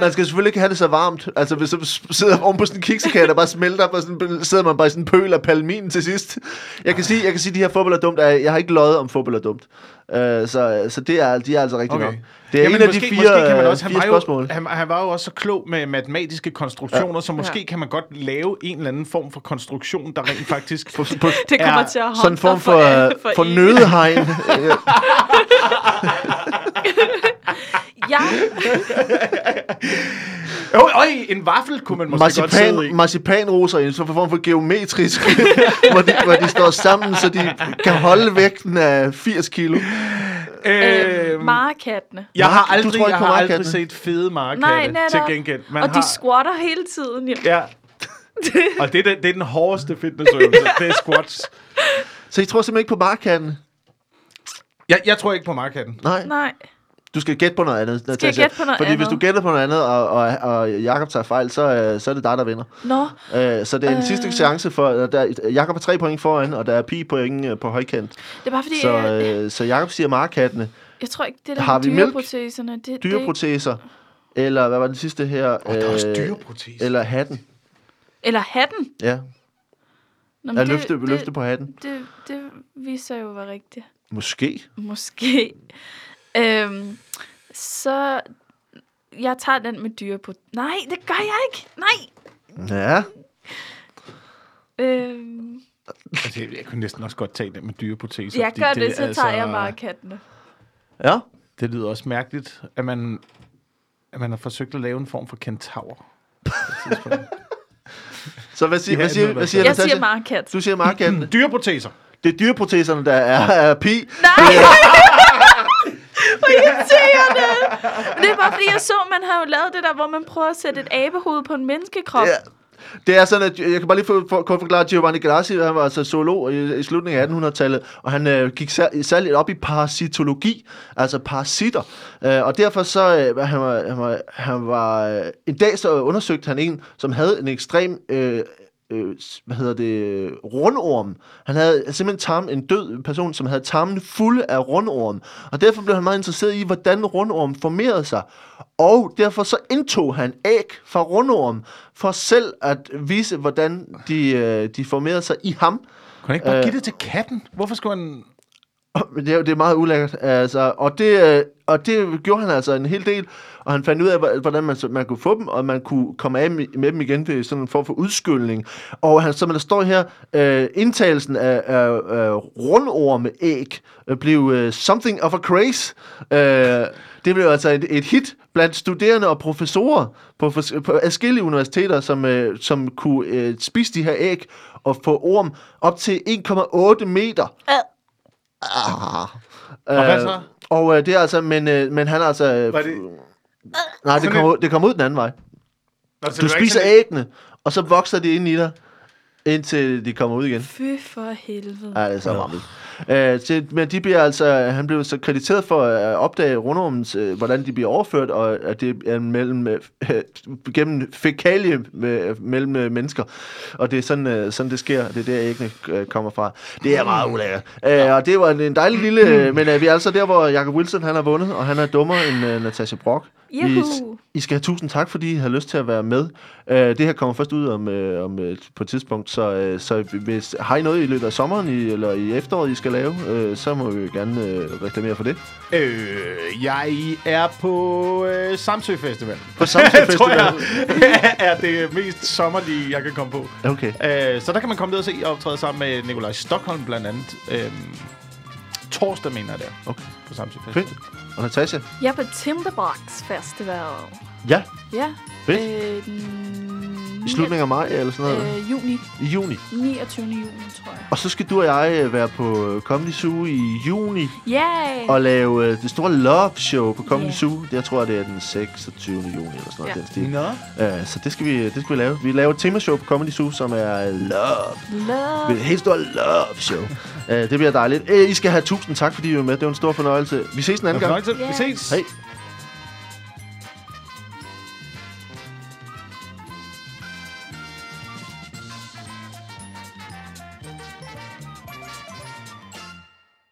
Speaker 1: Man skal selvfølgelig ikke have det så varmt. Altså, hvis du sidder oven på sådan en kiksekage, der bare smelter, og sådan, sidder man bare i sådan en pøl af palmin til sidst. Jeg kan sige, jeg kan sige, at de her fodbold er dumt. er- Jeg har ikke løjet om fodbold er dumt. Uh, så, så det er, de er altså rigtig
Speaker 3: Okay.
Speaker 1: nok. Det er
Speaker 3: Jamen,
Speaker 1: en af
Speaker 3: måske,
Speaker 1: de fire,
Speaker 3: måske kan man også,
Speaker 1: fire
Speaker 3: han, var
Speaker 1: spørgsmål.
Speaker 3: jo, han, han var jo også så klog med matematiske konstruktioner, ja. så måske
Speaker 2: Ja.
Speaker 3: kan man godt lave en eller anden form for konstruktion, der rent faktisk... <laughs>
Speaker 1: På, på,
Speaker 2: Det kommer
Speaker 3: Ja,
Speaker 2: til at
Speaker 1: sådan en form
Speaker 2: dig
Speaker 1: for,
Speaker 2: for,
Speaker 1: for, for nødehegn. Ja.
Speaker 2: Ja,
Speaker 3: Øj, en vaffel kunne man måske godt sidde i.
Speaker 1: Marcipan, marcipanroser i en så form for geometrisk, <laughs> hvor, de, hvor de står sammen, så de kan holde vægten af 80 kilo.
Speaker 3: Øh,
Speaker 2: øh, marekattene.
Speaker 3: jeg har aldrig,
Speaker 1: tror
Speaker 3: jeg har aldrig set fede markatte
Speaker 2: Nej,
Speaker 3: til gengæld. Man
Speaker 2: og
Speaker 3: har,
Speaker 2: de squatter hele tiden, jo.
Speaker 3: Ja. Og det er, den, det er den hårdeste fitnessøvelse. det er squats.
Speaker 1: Så I tror simpelthen ikke på markatten?
Speaker 3: Jeg, jeg tror ikke på markatten.
Speaker 1: Nej.
Speaker 2: Nej.
Speaker 1: Du skal gætte på noget andet.
Speaker 2: Skal jeg gætte på noget
Speaker 1: Fordi hvis
Speaker 2: andet?
Speaker 1: du gætter på noget andet, og, og, og Jakob tager fejl, så, øh, så er det dig, der vinder.
Speaker 2: Nå,
Speaker 1: Øh, så det er en
Speaker 2: Øh.
Speaker 1: sidste chance for... øh, Der, Jakob har tre point foran, og der er pi point øh, på højkant.
Speaker 2: det er bare fordi,
Speaker 1: Så,
Speaker 2: jeg,
Speaker 1: øh, så Jakob siger markattene.
Speaker 2: jeg tror ikke, det der
Speaker 1: har vi
Speaker 2: dyreproteserne, det, det,
Speaker 1: Dyreproteser. Eller hvad var den sidste her?
Speaker 3: Og der er også
Speaker 1: Øh,
Speaker 3: dyreproteser.
Speaker 1: Eller hatten.
Speaker 2: eller hatten.
Speaker 1: Ja,
Speaker 2: Nå, men
Speaker 1: ja
Speaker 2: det,
Speaker 1: løfte,
Speaker 2: det,
Speaker 1: løfte på hatten.
Speaker 2: Det, det viser jo at være rigtigt.
Speaker 1: Måske.
Speaker 2: Måske. Øhm, så jeg tager den med dyrepot... Nej, det gør jeg ikke. Nej.
Speaker 1: Ja.
Speaker 2: Øhm,
Speaker 3: Altså, jeg kunne næsten også godt tage den med dyreproteser.
Speaker 2: jeg gør det, så
Speaker 3: altså-
Speaker 2: tager jeg bare kattene.
Speaker 1: Ja.
Speaker 3: Det lyder også mærkeligt, at man, at man har forsøgt at lave en form for kentaur. på. <laughs>
Speaker 1: Så hvad siger,
Speaker 3: Ja,
Speaker 1: hvad siger,
Speaker 3: er
Speaker 1: hvad siger
Speaker 2: Jeg
Speaker 1: Natasha?
Speaker 2: siger markat.
Speaker 1: Du siger markattene.
Speaker 3: Dyreproteser.
Speaker 1: Det er dyreproteserne, der er, er pi.
Speaker 2: Nej! <laughs> <laughs> Hvor irriterende! Men det er bare fordi, jeg så, man har jo lavet det der, hvor man prøver at sætte et abehoved på en menneskekrop.
Speaker 1: Ja. Det er sådan, at jeg kan bare lige for, for, kort forklare, Giovanni Galassi, han var altså zoolog i, i slutningen af 1800-tallet, og han øh, gik sær, særligt op i parasitologi, altså parasitter. Øh, og derfor så, øh, han var, han var, han var øh, en dag så undersøgte han en, som havde en ekstrem, øh, øh, hvad hedder det, rundorm. Han havde simpelthen tarm, en død person, som havde tarmene fulde af rundorm. Og derfor blev han meget interesseret i, hvordan rundorm formerede sig. Og derfor så indtog han æg fra rundorm, for selv at vise, hvordan de, øh, de formerede sig i ham.
Speaker 3: Kunne han ikke bare
Speaker 1: Øh.
Speaker 3: give det til katten? Hvorfor skulle han...
Speaker 1: Men det er, jo- det er meget ulækkert. Altså, og, det, øh, og det gjorde han altså en hel del. Og han fandt ud af, hvordan man, man kunne få dem, og man kunne komme af med, med dem igen ved sådan en form for udskyldning. Og han, som der står her, øh, indtagelsen af, af, af rundormeæg øh, blev øh, something of a craze. Øh, det blev altså et, et hit blandt studerende og professorer på, på forskellige universiteter, som, øh, som kunne øh, spise de her æg og få orm op til 1,8 meter. Ah.
Speaker 3: Og hvad så?
Speaker 1: Og øh, det er altså, men, øh, men han er altså... Øh,
Speaker 3: Var det-
Speaker 1: nej, det kommer, ud, det kommer ud den anden vej.
Speaker 3: Altså,
Speaker 1: Du spiser
Speaker 3: sådan-
Speaker 1: æggene, og så vokser de ind i dig, indtil de kommer ud igen.
Speaker 2: Fy for helvede.
Speaker 1: Ja, det er så varmt. Øh, til, men de bliver altså, han blev så krediteret for at opdage rundrummens, øh, hvordan de bliver overført, og at det er mellem, øh, <laughs> gennem fækalie med, mellem øh, mennesker. Og det er sådan, øh, sådan det sker. Det er der, æggene øh, kommer fra. Det er meget ulækkert. Øh, og det var en, en dejlig lille... Øh, men øh, vi er altså der, hvor Jacob Wilson han har vundet, og han er dummere end øh, Natasha Brock. I,
Speaker 2: Juhu.
Speaker 1: I skal have tusind tak, fordi I har lyst til at være med. Uh, det her kommer først ud om, uh, om uh, på et tidspunkt, så, uh, så hvis har I noget i løbet af sommeren i, eller i efteråret, I skal lave, uh, så må vi gerne uh, reklamere for det.
Speaker 3: Øh, jeg er på øh, Samsø Festival.
Speaker 1: På Samsø <laughs>
Speaker 3: tror jeg
Speaker 1: Festival. <laughs>
Speaker 3: er det mest sommerlige, jeg kan komme på.
Speaker 1: Okay.
Speaker 3: Øh, så der kan man komme ned og se optræde sammen med Nikolaj Stockholm blandt andet. Øh, torsdag, mener jeg det er,
Speaker 1: Okay.
Speaker 3: på Samsø Festival.
Speaker 1: Fedt. Og Natasha?
Speaker 2: Jeg er på Tinderbox Festival.
Speaker 1: Ja,
Speaker 2: Ja.
Speaker 1: Fedt.
Speaker 2: Øh,
Speaker 1: i slutningen af maj eller sådan noget.
Speaker 2: Øh, juni.
Speaker 1: I juni.
Speaker 2: 29. juni, tror jeg.
Speaker 1: Og så skal du og jeg øh, være på øh, Comedy Zoo i juni
Speaker 2: Yay!
Speaker 1: og lave øh, det store Love Show på Comedy
Speaker 2: Ja.
Speaker 1: Zoo. Det, jeg tror, det er den 26. juni eller sådan noget.
Speaker 2: Ja.
Speaker 1: Den stil.
Speaker 3: Nå.
Speaker 1: Uh, så det skal, vi, det skal vi lave. Vi laver et temashow på Comedy Zoo, som er Love.
Speaker 2: Love.
Speaker 1: Et helt stort Love Show. uh, <laughs> det bliver dejligt. Uh, I skal have tusind tak, fordi I var med. Det var en stor fornøjelse. Vi ses en anden gang.
Speaker 3: Fornøjelse. Vi ses.
Speaker 1: Hej.